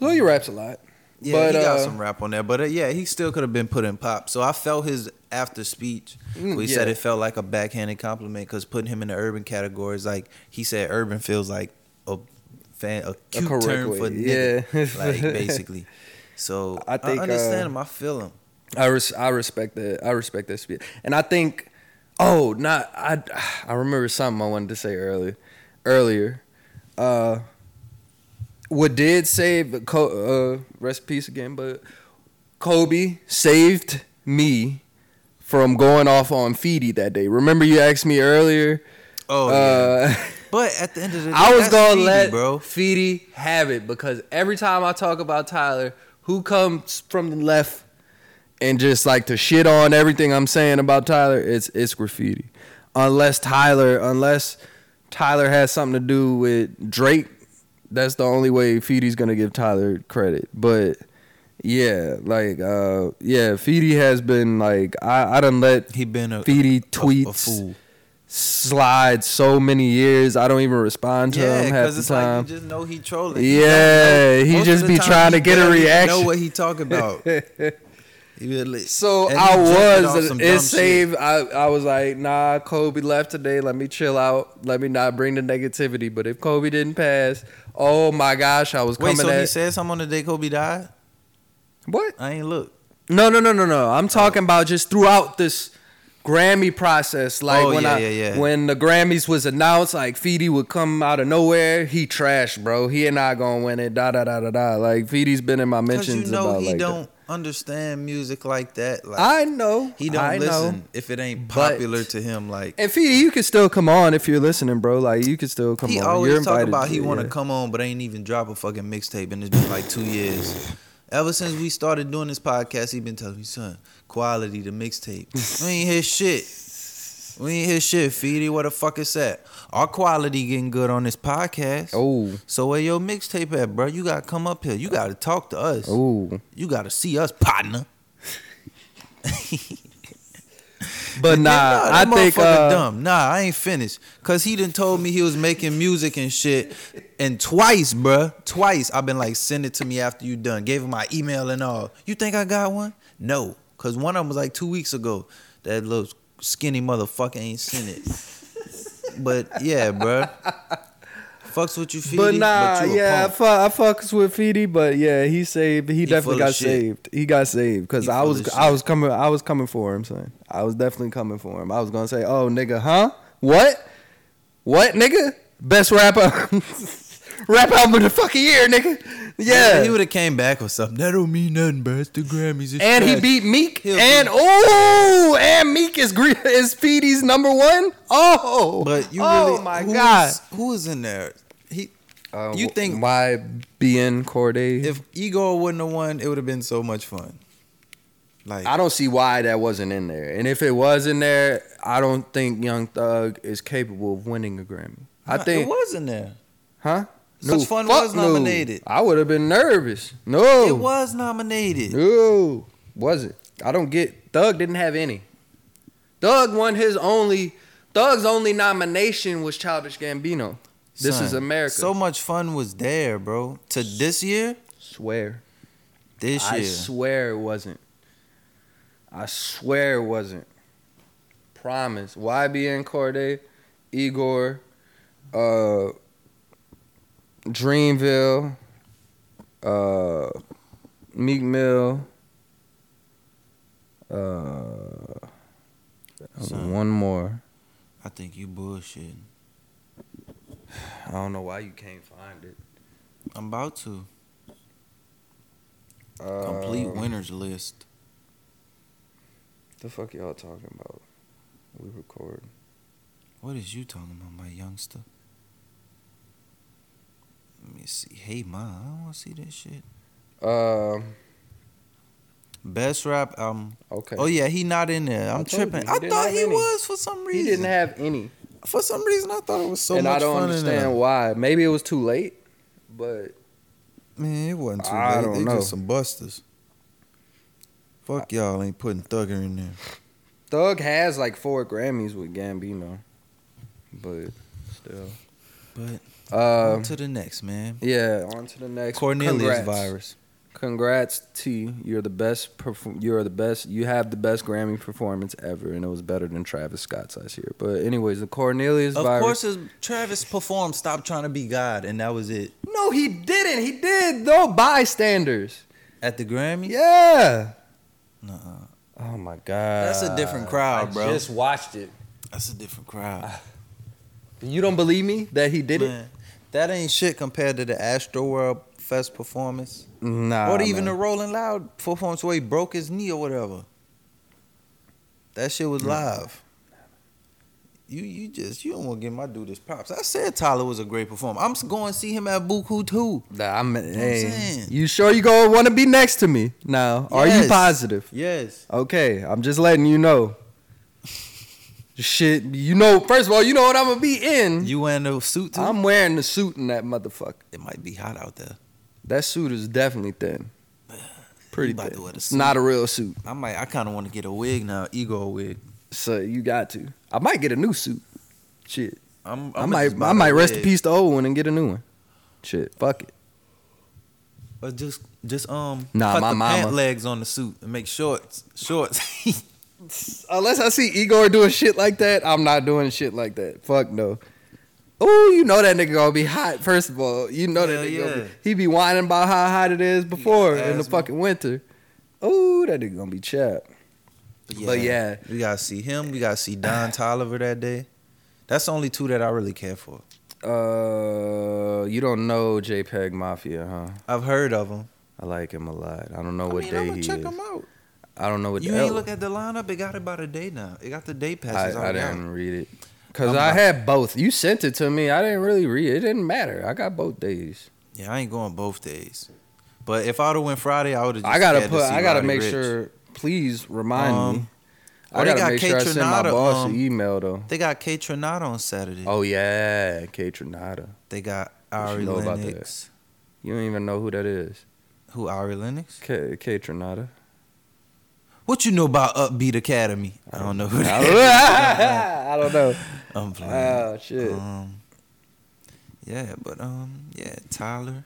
Well, he raps a lot. Yeah, But, he got uh, some rap on there, but uh, yeah, he still could have been put in pop. So I felt his after speech. Mm, where he said it felt like a backhanded compliment because putting him in the urban category is like he said urban feels like a fan a cute correct term way, for nigga, yeah. like basically. So I think, I, understand uh, him. I feel him. I res- I respect that. I respect that speech, and I think. Oh, not I. I remember something I wanted to say earlier. Earlier, uh, what did save? Co- uh, rest in peace again. But Kobe saved me from going off on Feedy that day. Remember you asked me earlier. Oh yeah. uh, But at the end of the day, I was gonna Speedy, let bro. Feedy have it because every time I talk about Tyler, who comes from the left and just like to shit on everything I'm saying about Tyler, it's it's graffiti. Unless Tyler, unless Tyler has something to do with Drake, that's the only way Feedy's gonna give Tyler credit. But yeah, like uh yeah, Feedy has been like I, I done let He been a Feedy a- a tweets fool. slide so many years. I don't even respond to Yeah, him half the it's like time. you just know he trolling. Yeah, know. he just be trying to get a reaction. Know what he talking about? So I was. It saved. I, I was like, nah, Kobe left today. Let me chill out. Let me not bring the negativity. But if Kobe didn't pass, oh my gosh, I was Wait, coming so he said something on the day Kobe died? what? I ain't look. No, no, no, no, no. I'm oh. talking about just throughout this Grammy process. Like Oh, when yeah, I yeah, yeah. when the Grammys was announced, like Feedy would come out of nowhere. He trashed, bro. He and I gonna win it. Da da da da da. Like Feedy's been in my mentions you know about he like that. Understand music like that. Like I know. he don't I listen Know. if it ain't popular to him. Like And Feedy, you can still come on if you're listening, bro. Like you can still come he on. always You're talk about he want to yeah. come on, but ain't even drop a fucking mixtape, and it's been like two years. Ever since we started doing this podcast, he been telling me, son, quality the mixtape. we ain't hear shit. We ain't hear shit, Feedy. What the fuck is that? Our quality getting good on this podcast. Oh, So where your mixtape at, bro? You gotta come up here. You gotta talk to us. oh. You gotta see us, partner. But nah, I that think uh, dumb. Nah, I ain't finished. Cause he done told me he was making music and shit. And twice, bruh, twice I've been like, send it to me after you done. Gave him my email and all. You think I got one? No. Cause one of them was like two weeks ago. That little skinny motherfucker ain't sent it. But yeah, bro. Fucks with you, Feedy, But nah, you yeah, I, fuck, I fucks with Feedy, but yeah, he saved. He, He definitely got saved. He got saved because I was, I was coming, I was coming for him, son. I was definitely coming for him. I was gonna say, oh nigga, huh? What? What, nigga? Best rapper, rap album of the fucking year, nigga. Yeah, he would have came back or something. That don't mean nothing, bro. It's the Grammys. It's and he beat Meek, He'll and beat- oh, and Meek is gre- is Feedy's number one. Oh, But you oh really, my who god. is- who is in there? He, Uh, You think- why BN Cordae? if Igor wouldn't have won, it would have been so much fun. Like I don't see why that wasn't in there. And if it was in there, I don't think Young Thug is capable of winning a Grammy. I think, it was in there. huh? Such Fun was nominated. I would have been nervous. No, It was nominated. No, was it? I don't get. Thug didn't have any. Thug won his only. Thug's only nomination was Childish Gambino. This Son, is America. So much fun was there, bro. To this year, swear. this I year. swear it wasn't. I swear it wasn't. Promise. YBN Cordae, Igor, uh, Dreamville, uh, Meek Mill, uh, Son. one more. I think you bullshitting. I don't know why you can't find it. I'm about to Uh, complete winners list. The fuck y'all talking about? We record. What is you talking about, my youngster? Let me see. Hey, ma, I don't want to see that shit. Um. Best rap album. okay. Oh yeah, he not in there. I I'm you, tripping. I thought he any. was for some reason. He didn't have any. For some reason, I thought it was so and much I don't understand why. Maybe it was too late, but Man, it wasn't too I late. don't they know. just some busters. Fuck y'all ain't putting Thugger in there. Thug has like four Grammys with Gambino. But still. But Uh, on to the next, man. yeah, on to the next. Cornelius Congrats. virus. Congrats, T. You're the best. Perform- you're the best. You have the best Grammy performance ever, and it was better than Travis Scott's last year. But anyways, the Cornelius Of virus. course, Travis performed "Stop Trying to Be God," and that was it No, he didn't. He did. No bystanders. at the Grammy. Yeah. Nuh-uh. Oh my god. That's a different crowd, I bro. Just watched it. That's a different crowd. You don't believe me that he did it? Man, that ain't shit compared to the Astro World Fest performance, Nah. or even the. Rolling Loud performance where he broke his knee or whatever. That shit was live. You you just you don't want to give my dude his props. I said Tyler was a great performer. I'm going to see him at Buku too. Nah, I'm, hey, saying. you sure you gonna want to be next to me now? Are you positive? Yes. Okay, I'm just letting you know. Shit, you know. First of all, you know what I'm gonna be in. You wearing a suit too? I'm wearing the suit in that motherfucker. it might be hot out there. That suit is definitely thin. Pretty You about thin. to wear the suit. not a real suit, I might. I kind of want to get a wig now, ego wig. so you got to. I might get a new suit. Shit. I'm, I I'm might I might rest in peace the old one and get a new one. Shit. Fuck it. But just just um Nah, cut my the mama- pant legs on the suit and make shorts. Shorts. Unless I see Igor doing shit like that, I'm not doing shit like that. Fuck no. Oh, you know that nigga gonna be hot. First of all, you know that Hell nigga gonna yeah. be, he be whining about how hot it is before in the fucking winter. Oh, that nigga gonna be chapped. But yeah. we gotta see him. We gotta see Don Toliver that day. That's the only two that I really care for. Uh, you don't know JPEG Mafia, huh? I've heard of him. I like him a lot. I don't know what mean, day I'm gonna he check is. him out. I don't know what. You the ain't hell- look at the lineup. It got about a day now. It got the day passes. I out. didn't read it because not- had both. You sent it to me. I didn't really read it. It didn't matter. I got both days. Yeah, I ain't going both days. But if I would have went Friday, I would have. I gotta put. I gotta make sure. Please remind Um, me. oh, I they gotta got make Kate sure I send my boss um, an email though. They got Kaytranada on Saturday. Oh yeah, Kaytranada. They got Ari know about that? Lennox. You don't even know who that is. Who Ari Lennox? K Kaytranada. What you know about Upbeat Academy? I don't know who I don't. I don't know. I'm playing. Oh shit. Um, yeah, but um, yeah, Tyler,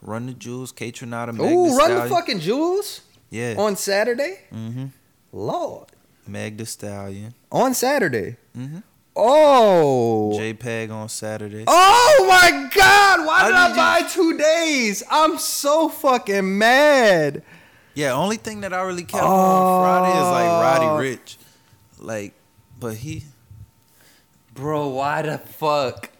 Run the Jewels, K Ooh, run the fucking jewels Yeah. on Saturday. mm-hmm. Lord, Meg the Stallion. on Saturday. Mm-hmm. Oh. JPEG on Saturday. Oh my God! Why did I buy two days? I'm so fucking mad. Yeah, only thing that I really kept Oh. on Friday is like Roddy oh. Ricch. Like, but he Bro, why the fuck?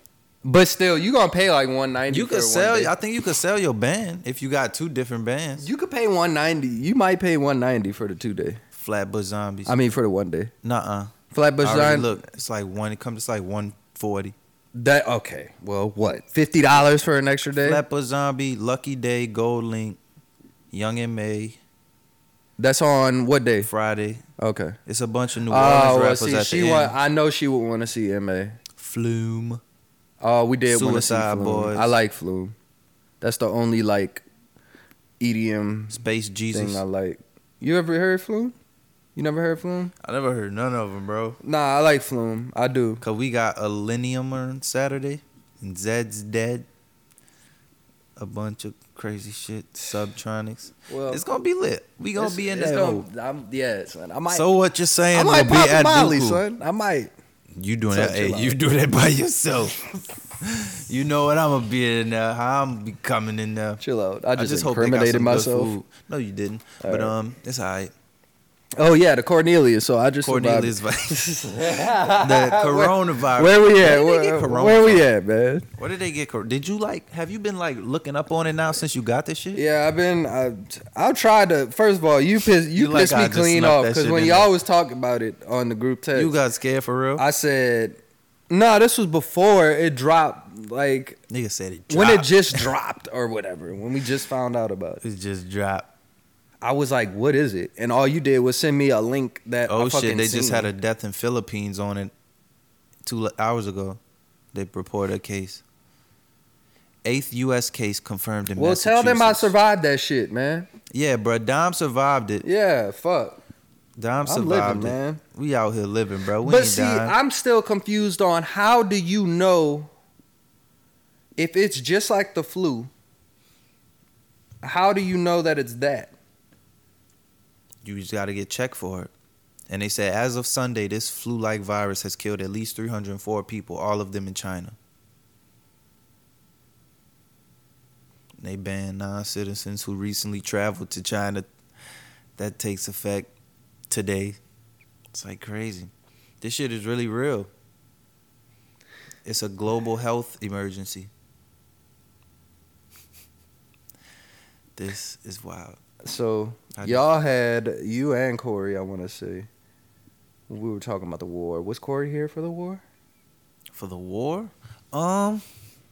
But still, you gonna pay like 190 you for could one sell. I think you could sell your band if you got two different bands. You could pay 190. You might pay 190 for the two day. Flatbush Zombies. I mean, for the one day. Nuh-uh. Flatbush I already Giant. look, it's like one it comes it's like 140. That okay. Well, what? Fifty dollars for an extra day? Flatbush Zombie, Lucky Daye, Gold Link, Young and May, That's on what day? Friday. Okay. It's a bunch of New Oh, Orleans well, rappers see, at she the want. end. I know she would want to see Ma. Flume. Oh, we did want to see Suicide Flume. Boys. I like Flume. That's the only like EDM Space Jesus. thing I like. You ever heard Flume? You never heard Flume? I never heard none of them, bro. Nah, I like Flume. I do. Cause we got Millennium on Saturday, and Zeds Dead. A bunch of crazy shit, Subtronics. Well, It's gonna be lit. We gonna be in it's that. hole. I'm, yeah, son. I might. So what you're saying? I might will be pop a at Molly, Buku. son. I might. You doing that? Hey, you out. do that by yourself. you know what I'm gonna be in there. I'm be coming in there. Chill out. I just, hope they got incriminated some good myself. food. No, you didn't. All but right. um, it's alright. Oh yeah, the Cornelius. So I just Cornelius, survived. the coronavirus. Where we Where at? did Where, get corona where we at, man? Where did they get? cor- Did you like? Have you been like looking up on it now since you got this shit? Yeah, I've been. I, I'll try to. First of all, you piss, you, You pissed I me just clean off because when y'all there. was talking about it on the group text, You got scared for real? I said, no, this was before it dropped. Like Nigga said it. when it just dropped or whatever. When we just found out about it, it just dropped. I was like, "What is it?" And all you did was send me a link that. Oh, I Oh fucking shit! They just had a death in Philippines on it two hours ago. They reported a case. Eighth U.S. case confirmed in Mexico. Well, tell them I survived that shit, man. Yeah, bro. Dom survived it. Yeah, fuck. Dom survived living, it. man. We out here living, bro. We but see, dying. I'm still confused on how do you know if it's just like the flu? How do you know that it's that? You just got to get checked for it. And they said as of Sunday, this flu-like virus has killed at least 304 people, all of them in China. They banned non-citizens who recently traveled to China. That takes effect today. It's like crazy. This shit is really real. It's a global health emergency. This is wild. So I y'all had you and Corey. I want to say we were talking about the war. Was Corey here for the war? For the war? Um,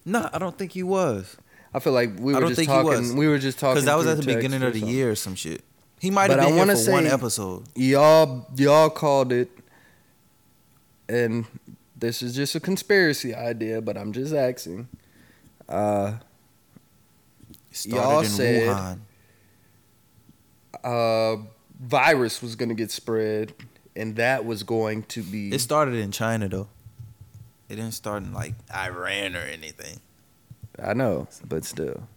no, I don't think he was. I feel like we were just talking. We were just talking Because that was at the beginning of the something. year or some shit. He might But have I been here wanna for one episode. Y'all, y'all called it, and this is just a conspiracy idea. But I'm just asking. Uh, y'all said- Wuhan. Uh, virus was gonna get spread, and that was going to be. It started in China though. It didn't start in like Iran or anything. I know, but still,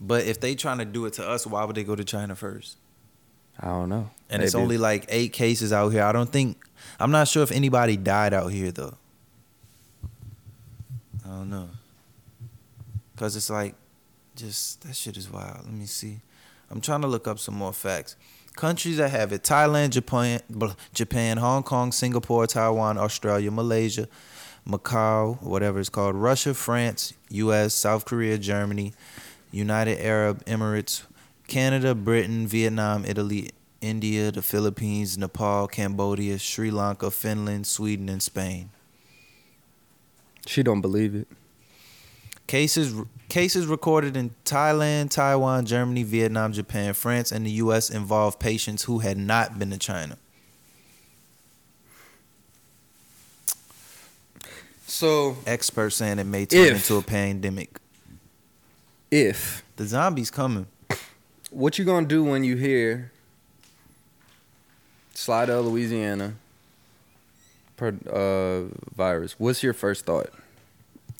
But if they trying to do it to us, why would they go to China first? I don't know. And it's only like eight cases out here. I don't think. I'm not sure if anybody died out here though. I don't know. Cause it's like, just that shit is wild. Let me see. I'm trying to look up some more facts. Countries that have it: Thailand, Japan, Japan, Hong Kong, Singapore, Taiwan, Australia, Malaysia, Macau, whatever it's called, Russia, France, U.S., South Korea, Germany, United Arab Emirates, Canada, Britain, Vietnam, Italy, India, the Philippines, Nepal, Cambodia, Sri Lanka, Finland, Sweden, and Spain. She don't believe it. Cases cases recorded in Thailand, Taiwan, Germany, Vietnam, Japan, France, and the U.S. involve patients who had not been to China. So Experts saying it may turn If- into a pandemic. if The zombies coming. what you gonna do when you hear Slidell, Louisiana, per, uh, virus? What's your first thought?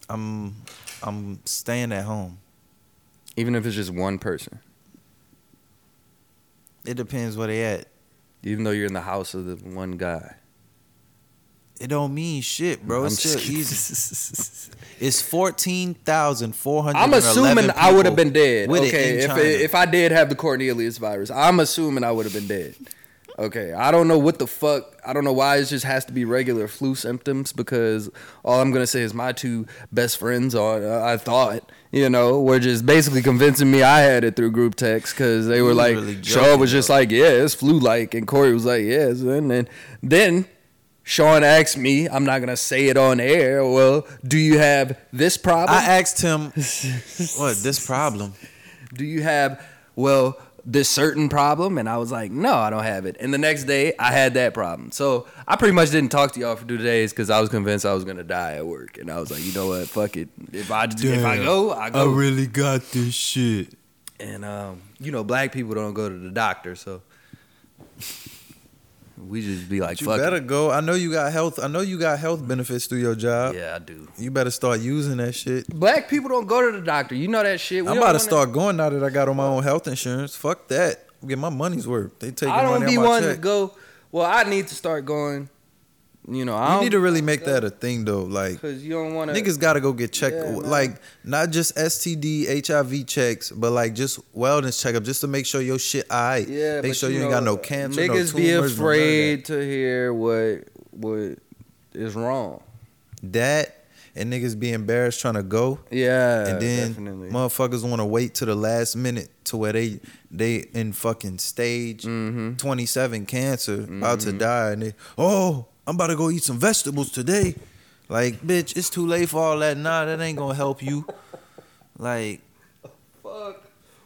I'm I'm staying at home. Even if it's just one person, It depends where they at. even though you're in the house of the one guy. It don't mean shit, bro. It's still just easy. It's fourteen thousand four hundred. I'm assuming I would have been dead. Okay, if if I did have the Cornelius virus, I'm assuming I would have been dead. Okay, I don't know what the fuck. I don't know why it just has to be regular flu symptoms because all I'm gonna say is my two best friends are. Uh, I thought you know were just basically convincing me I had it through group text because they were like, joking, was just like, yeah, it's flu like, and Corey was like, yes, and then then. Sean asked me, I'm not gonna say it on air. Well, do you have this problem? I asked him, "What this problem?" do you have well this certain problem and i was like no i don't have it. And the next day i had that problem. So i pretty much didn't talk to y'all for two days because i was convinced i was going to die at work. And i was like you know what? Fuck it. If i if i go i go. really got this shit. and um you know black people don't go to the doctor so we just be like You fuck better it. go. I know you got health. I know you got health benefits through your job. yeah i do You better start using that shit. black people don't go to the doctor you know that shit We I'm about to wanna- start going now that I got on my own health insurance. Fuck that. Get my money's worth. They take it. i don't money be out my one to go well i need to start going you know i You don't need to really make that a thing though. Like because you don't want to niggas got to go get checked. Yeah, like not just STD, HIV checks, but like just wellness checkup, just to make sure your shit alright. Yeah, make sure you, ain't know, got no cancer. no Niggas be no that. afraid to hear what what is wrong. that and niggas be embarrassed trying to go. Yeah, and then definitely. motherfuckers want to wait to the last minute to where they they in fucking stage Mm-hmm. 27 cancer about to die and they oh i'm about to go eat some vegetables today like bitch it's too late for all that nah that ain't gonna help you like Fuck.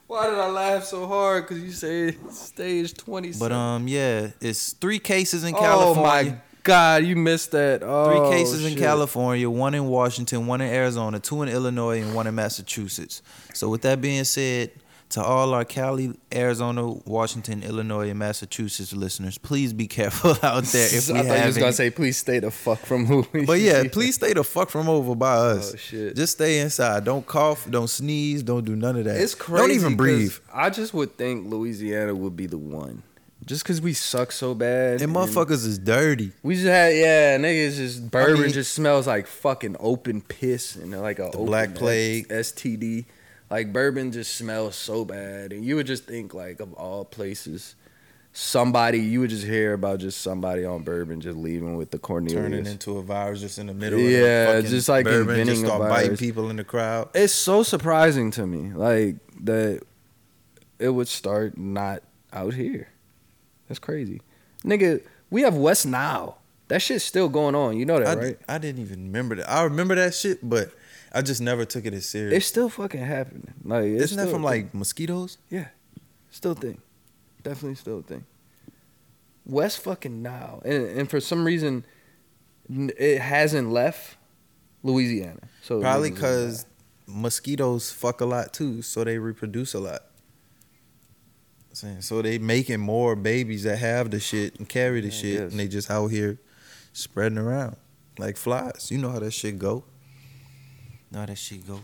Why did I laugh so hard? Cause you say stage twenty. but um yeah it's three cases in California. oh my god, you missed that. Three Oh, cases in. California, one in Washington, one in Arizona, two in Illinois, and one in Massachusetts. So, with that being said, to all our Cali, Arizona, Washington, Illinois, and Massachusetts listeners, please be careful out there if we I thought you was gonna say, please stay the fuck from Louis. But yeah, please stay the fuck from over by oh, us. Oh, shit. Just stay inside. Don't cough. Don't sneeze. Don't do none of that. It's crazy. Don't even breathe. I just would think Louisiana would be the one, just cause we suck so bad. And motherfuckers is dirty. We just had yeah, niggas just bourbon mean- just smells like fucking open piss and like a open Black Plague. STD. Like bourbon just smells so bad, and you would just think like of all places, somebody you would just hear about just somebody on bourbon just leaving with the Cornelius. Turning into a virus just in the middle. Yeah, of the just like bourbon, inventing just a start biting people in the crowd. it's so surprising to me, like that it would start not out here. That's crazy, nigga. We have West Nile. That shit's still going on. You know that, I, right? I didn't even remember that. I remember that shit, but I just never took it as serious. It's still fucking happening. Like it's Isn't that from like mosquitoes? Yeah, still a thing? Definitely still a thing. West fucking Nile, and and for some reason, it hasn't left Louisiana. So Probably because mosquitoes fuck a lot too, so they reproduce a lot. Saying so they making more babies that have the shit and carry the I shit, and they just out here spreading around. like flies. You know how that shit go. How that shit go.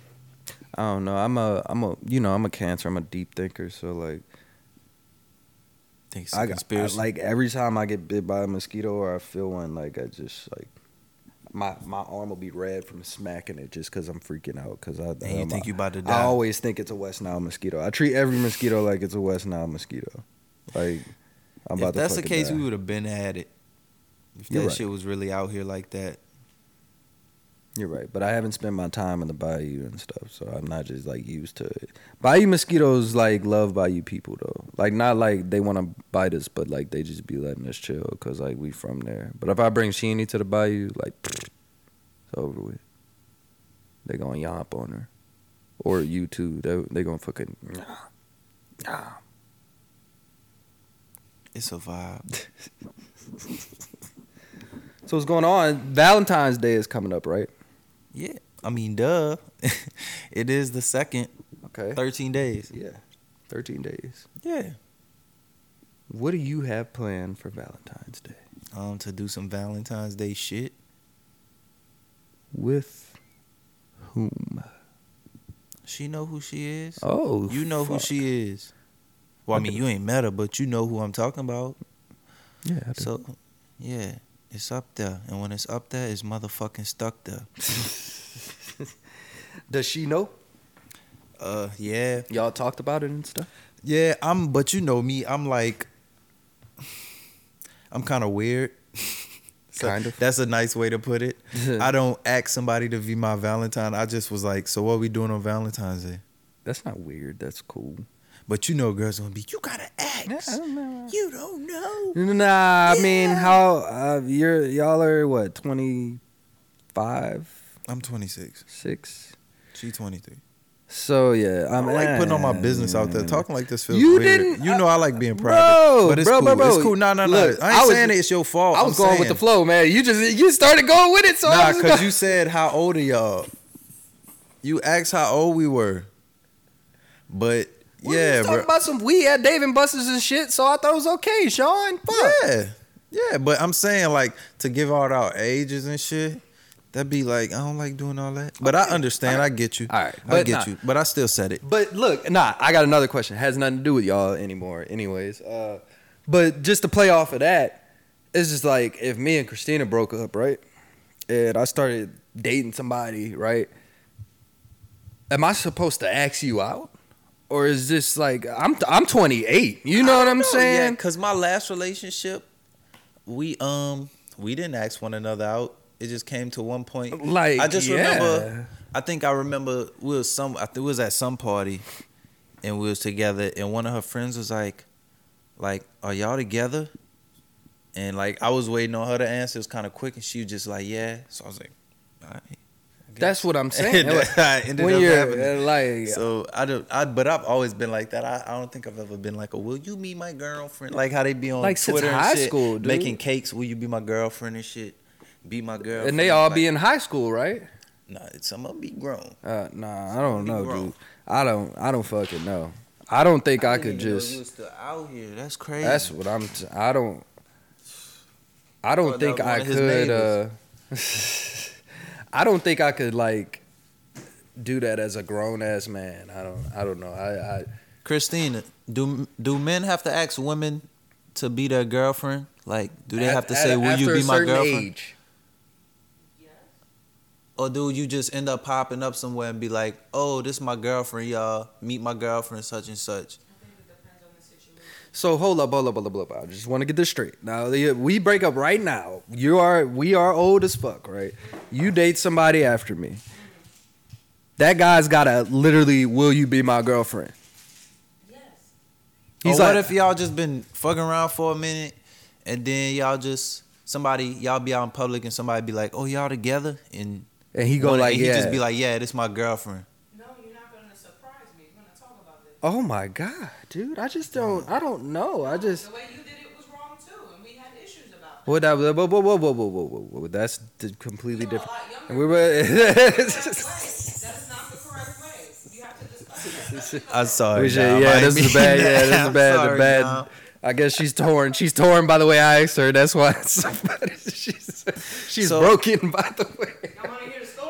I don't know. I'm a I'm a you know I'm a cancer. I'm a deep thinker. So like Think it's I, I like every time I get bit by a mosquito or I feel one, like I just like my my arm will be red from smacking it just because I'm freaking out. Because I and you um, think you about to I always think it's a West Nile mosquito. I treat every mosquito like it's a West Nile mosquito. Like I'm about if to. that's the case, die. we would have been at it. If that right. shit was really out here like that. You're right, but I haven't spent my time in the bayou and stuff, so I'm not just like used to it. Bayou mosquitoes like love bayou people though, like not like they want to bite us, but like they just be letting us chill because like we from there. But if I bring Sheeny to the bayou, like it's over with. They gonna yomp on her, or you too. They they gonna fucking nah, nah. It's a vibe. So what's going on? Valentine's Day is coming up, right? Yeah. I mean, duh. it is the second Okay. 13 days. Yeah, thirteen days. Yeah. What do you have planned for Valentine's Day? Um, to do some Valentine's Day shit. With whom? She know who she is. Oh, you know who she is. Well, I mean, you ain't met her, but you know who I'm talking about. Yeah. So, yeah, it's up there, and when it's up there, it's motherfucking stuck there. Does she know? Uh, yeah, Y'all talked about it and stuff. yeah. I'm, but you know me. I'm like, I'm kind of weird. So Kind of. That's a nice way to put it. I don't ask somebody to be my Valentine. I just was like, so what we doing on Valentine's Day? That's not weird. That's cool. But you know, girls gonna be, you gotta ask. know. You don't know. Nah, I mean, how uh, you're y'all are what twenty five, I'm 26. six. She 23. So yeah, I I'm don't like putting all my business out there. Mm. Talking like this feels You weird. didn't- you know uh, I like being private, Bro, but it's bro, cool. bro, bro. It's cool. No, no, no. I ain't I was- saying it's your fault. I was I'm going with the flow, man. You just you started going with it, so I Nah, because you said how old are y'all. You asked how old we were, but We yeah, was talking bro. about some we had Dave and Buster's and shit, so I thought it was okay, Sean. Fuck. Yeah, yeah. But I'm saying like to give out our ages and shit. That'd be like I don't like doing all that. But I understand. I get you. All right, I get nah. you. But I still said it. But look, nah, I got another question. It has nothing to do with y'all anymore, anyways. Uh, but just to play off of that, it's just like if me and Christina broke up, right? And I started dating somebody, right? Am I supposed to ask you out? Or is this like I'm I'm 28. You know what I'm Yeah, saying? Yeah, cause my last relationship, we um we didn't ask one another out. It just came to one point. Like I just yeah. remember. I think I remember we was some. I think it was at some party, and we was together, and one of her friends was like, "Like, are y'all together?" And like I was waiting on her to answer. It was kind of quick, and she was just like, "Yeah." So I was like, "All right." That's what I'm saying. And when up you're happening. uh, like So I don't, I but I've always been like that. I, I don't think I've ever been like, a, will you be my girlfriend? Like how they be on Like, since Twitter and high shit, school, dude. making cakes. Will you be my girlfriend and shit? Be my girlfriend. and they all like, be in high school, right? Nah, it's some of them be grown. Uh, nah, I don't know, grown. dude. I don't I don't fucking know. I don't think I, could didn't even know just You was still out here. That's crazy. That's what I'm. T- I don't. I don't Well, think I one of his could. Uh, I don't think I could like do that as a grown ass man. I don't. I don't know. I. I Christina. Do do men have to ask women to be their girlfriend? Like, do they have to say, at- "Will you be my girlfriend?" age. Or do you just end up popping up somewhere and be like, "Oh, this is my girlfriend, y'all. Meet my girlfriend, such and such." I think it depends on the situation. So hold up, hold up, hold up, hold up. I just want to get this straight. Now we break up right now. You are we are old as fuck, right? You date somebody after me. That guy's gotta literally, will you be my girlfriend? Yes. He's or what like, if y'all just been fucking around for a minute, and then y'all just somebody y'all be out in public and somebody be like, "Oh, y'all together?" and and he go one- like, and he yeah. just be like, "Yeah, this my girlfriend." No, you're not gonna surprise me. We're gonna talk about this. oh my god, dude, I just don't, I don't know. I just. the way you did it was wrong too, and we had issues about it. What that? Whoa, whoa, whoa, whoa, whoa, whoa, whoa, whoa. That's completely You were a different. lot younger. And we were. That is not the correct way. You have to discuss. I'm sorry. We should- Dom. yeah, this is mean bad. Yeah, this is bad. sorry, the bad. Dom. I guess she's torn. She's torn by the way I asked her. That's why. Somebody, she's, She's So- broken, by the way.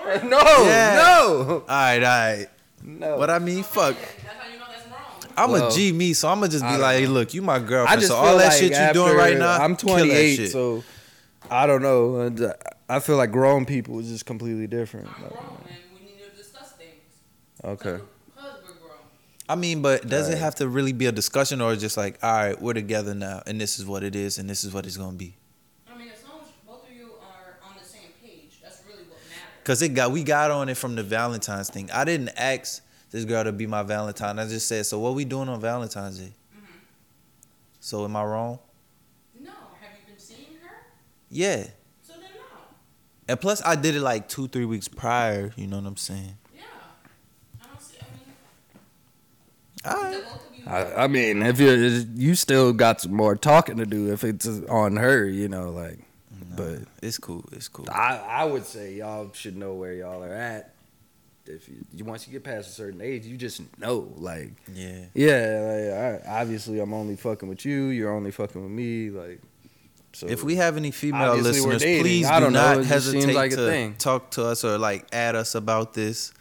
No, Yeah. no, All right, all right. no. But I mean, fuck. That's how you know that's wrong. I'm Well, a G me, so I'm gonna just be like, know. look, you my I girlfriend. just so all that like shit you doing right now, I'm 28, so I don't know. And, uh, I feel like grown people is just completely different. I'm Like, grown and we need to discuss things. okay. Because we're grown. I mean, but does it have to really be a discussion or just like, all right, we're together now, and this is what it is, and this is what it's gonna be? I mean, as long as both of you are on the same page, that's really what matters. Cause it got we got on it from the Valentine's thing. I didn't ask this girl to be my Valentine. I just said, so what we doing on Valentine's Day? Mm-hmm. So am I wrong? No, have you been seeing her? Yeah. So then no. And plus, I did it like two, three weeks prior. You know what I'm saying? Yeah. I don't see, I mean, All right. the both of you. I, I mean, if you you still got some more talking to do if it's on her, you know, like. But It's cool. It's cool. I I would say y'all should know where y'all are at. If you, you once you get past a certain age, you just know, like, Yeah. yeah, like, I, obviously I'm only fucking with you. You're only fucking with me, like. So If we have any female listeners, please do don't know. not just hesitate like to talk to us or like add us about this,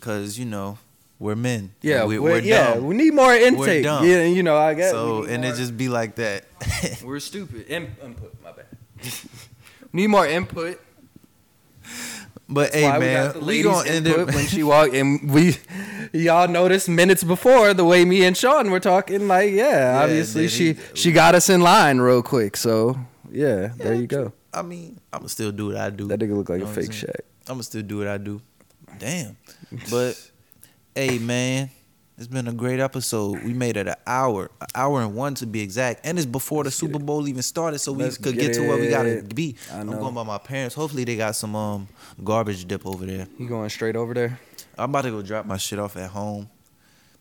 because you know we're men. yeah, we, we're, we're yeah, dumb. we need more intake. dumb. Yeah, you know, I guess. so and more- it just be like that. we're stupid. In, input, my bad. need more input. but That's hey man, we, we gonna end it. when she walked, and we y'all noticed minutes before the way me and Sean were talking. Like, yeah, Yeah, obviously she she got us in line real quick. So yeah, there you go. I mean, I'm gonna still do what I do. That nigga look like You a know I'm fake? Shaq. I'm gonna still do what I do. Damn. But hey man, it's been a great episode. We made it an hour, an hour and one to be exact, and it's before the Let's Super Bowl even started, so we Let's could get get, to where we gotta be. I I'm going by my parents. Hopefully they got some um garbage dip over there. You going straight over there? I'm about to go drop my shit off at home.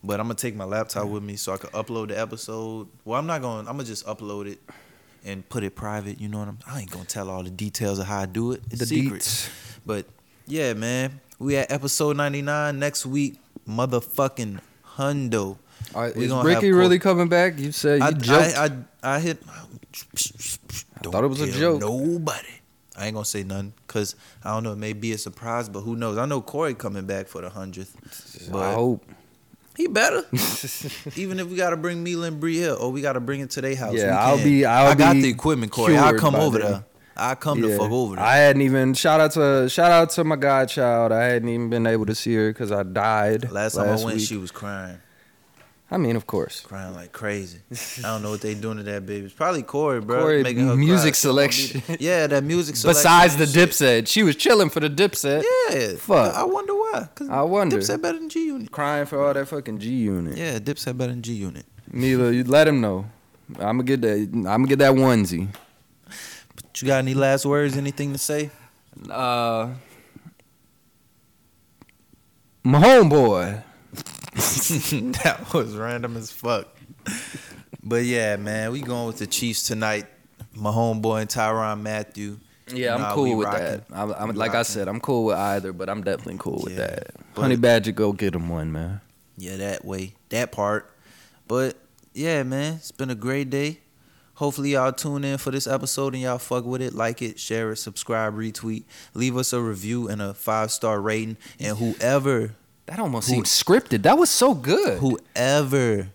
But I'm gonna take my laptop with me so I can upload the episode. Well, I'm not going. I'm gonna just upload it and put it private. You know what I'm? I ain't gonna tell all the details of how I do it. It's The secret. deets. But yeah, man, we at episode 99 next week. Motherfucking hundo. Right, is Ricky really coming back? You said you I, joked. I, I I hit. I thought it was a joke. Nobody. I ain't gonna say nothing because I don't know. It may be a surprise, but who knows? I know Corey coming back for the hundredth. I hope. he better. Even if we gotta bring Mila and Bree here, or we gotta bring it to their house. Yeah, I'll be- I'll I got the equipment, Corey. I'll come over there. I'll come Yeah. fuck over there. I hadn't even shout out to shout out to my godchild. I hadn't even been able to see her because I died Last time I went, week. she was crying, I mean, of course. crying like crazy. I don't know what they doing to that baby. It's probably Corey, bro. Corey, making her music cry. She won't be selection. Yeah, that music selection. Besides the shit. Dipset, she was chilling for the Dipset, Yeah, Fuck. I wonder why. Cause I wonder. Dipset better than G Unit. crying for all that fucking G Unit. Yeah, Dipset better than G Unit. Mila, you let him know. I'm gonna get that. I'm gonna get that onesie. You got any last words? Anything to say? Uh, my homeboy. that was random as fuck. But yeah, man, we going with the Chiefs tonight. My homeboy and Tyrann Mathieu. Yeah, I'm cool with rocking. that. I'm, I'm like I said, I'm cool with either, but I'm definitely cool with Yeah, that. Honey Badger, go get him one, man. Yeah, that way, that part. But yeah, man, it's been a great day. Hopefully y'all tune in for this episode and y'all fuck with it, like it, share it, subscribe, retweet, leave us a review and a five star rating, and whoever That almost Who- seems scripted. That was so good. whoever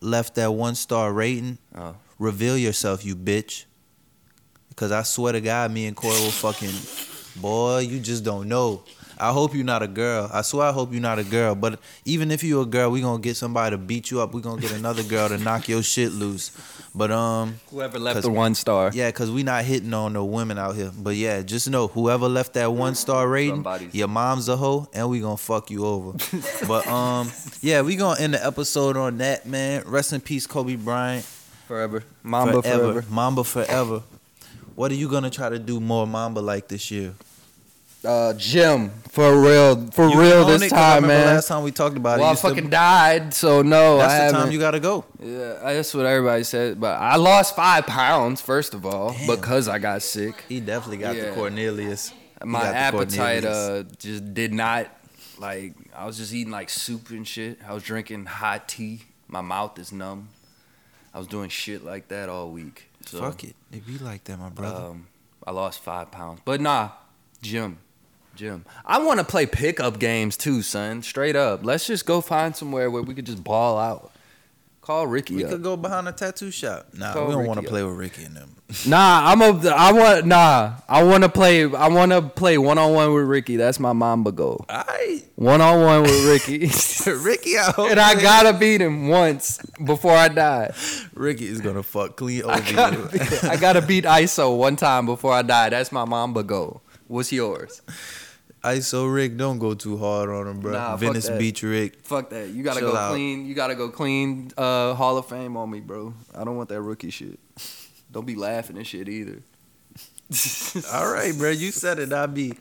left that one star rating, Oh. reveal yourself, you bitch. Because I swear to God, me and Corey will fucking, boy, you just don't know. I hope you're not a girl. I swear I hope you're not a girl. But even if you're a girl, we going to get somebody to beat you up. we going to get another girl to knock your shit loose. But, um, Whoever left the one star. yeah, because we not hitting on no women out here. But yeah, just know whoever left that one star rating, Somebody's- your mom's a hoe, and we gonna fuck you over. but um, yeah, we gonna end the episode on that, man. Rest in peace, Kobe Bryant. Forever. Mamba forever. Mamba forever. What are you gonna try to do more Mamba like this year? Uh, Jim, for real, for You real this it? I time, man. Last time we talked about well, it, I you still- fucking died, so no, that's I the haven't. time you gotta go. yeah, that's what everybody said. But I lost five pounds first of all Damn. because I got sick. He definitely got Yeah. the Cornelius. My appetite Cornelius. uh just did not like. I was just eating like soup and shit. I was drinking hot tea. My mouth is numb. I was doing shit like that all week. So, Fuck it, it be like that, my brother. Um, I lost five pounds. But nah, gym. Gym. I want to play pickup games too, son. Straight up. Let's just go find somewhere where we could just ball out. Call Ricky We up. could go behind a tattoo shop. Nah, Call we don't want to play with Ricky and them. Nah, I'm a. I want. Nah, I want to play. I want to play one on one with Ricky. That's my Mamba goal. I One on one with Ricky, Ricky out. and I gotta beat him once before I die. Ricky is gonna fuck clean over I gotta, you. beat, I gotta beat ISO one time before I die. That's my Mamba goal. What's yours? ISO Rick, don't go too hard on him, bro. Nah, Venice. Beach Rick. Fuck that. You gotta Chill go out. clean. You gotta go clean. Uh, Hall of Fame on me, bro. I don't want that rookie shit. Don't be laughing and shit either. All right, bro. You said it, I be.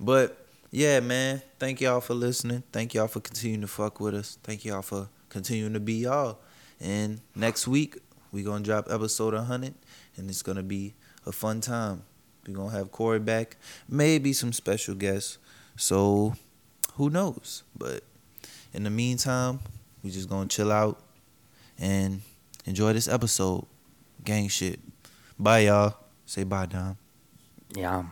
But yeah, man. Thank y'all for listening. Thank y'all for continuing to fuck with us. Thank y'all for continuing to be y'all. And next week we gonna drop episode 100, and it's gonna be a fun time. We gonna have Corey back, maybe some special guests. So who knows? But in the meantime, we just gonna chill out and enjoy this episode. Gang shit. Bye, y'all. Say bye, Dom. Yeah.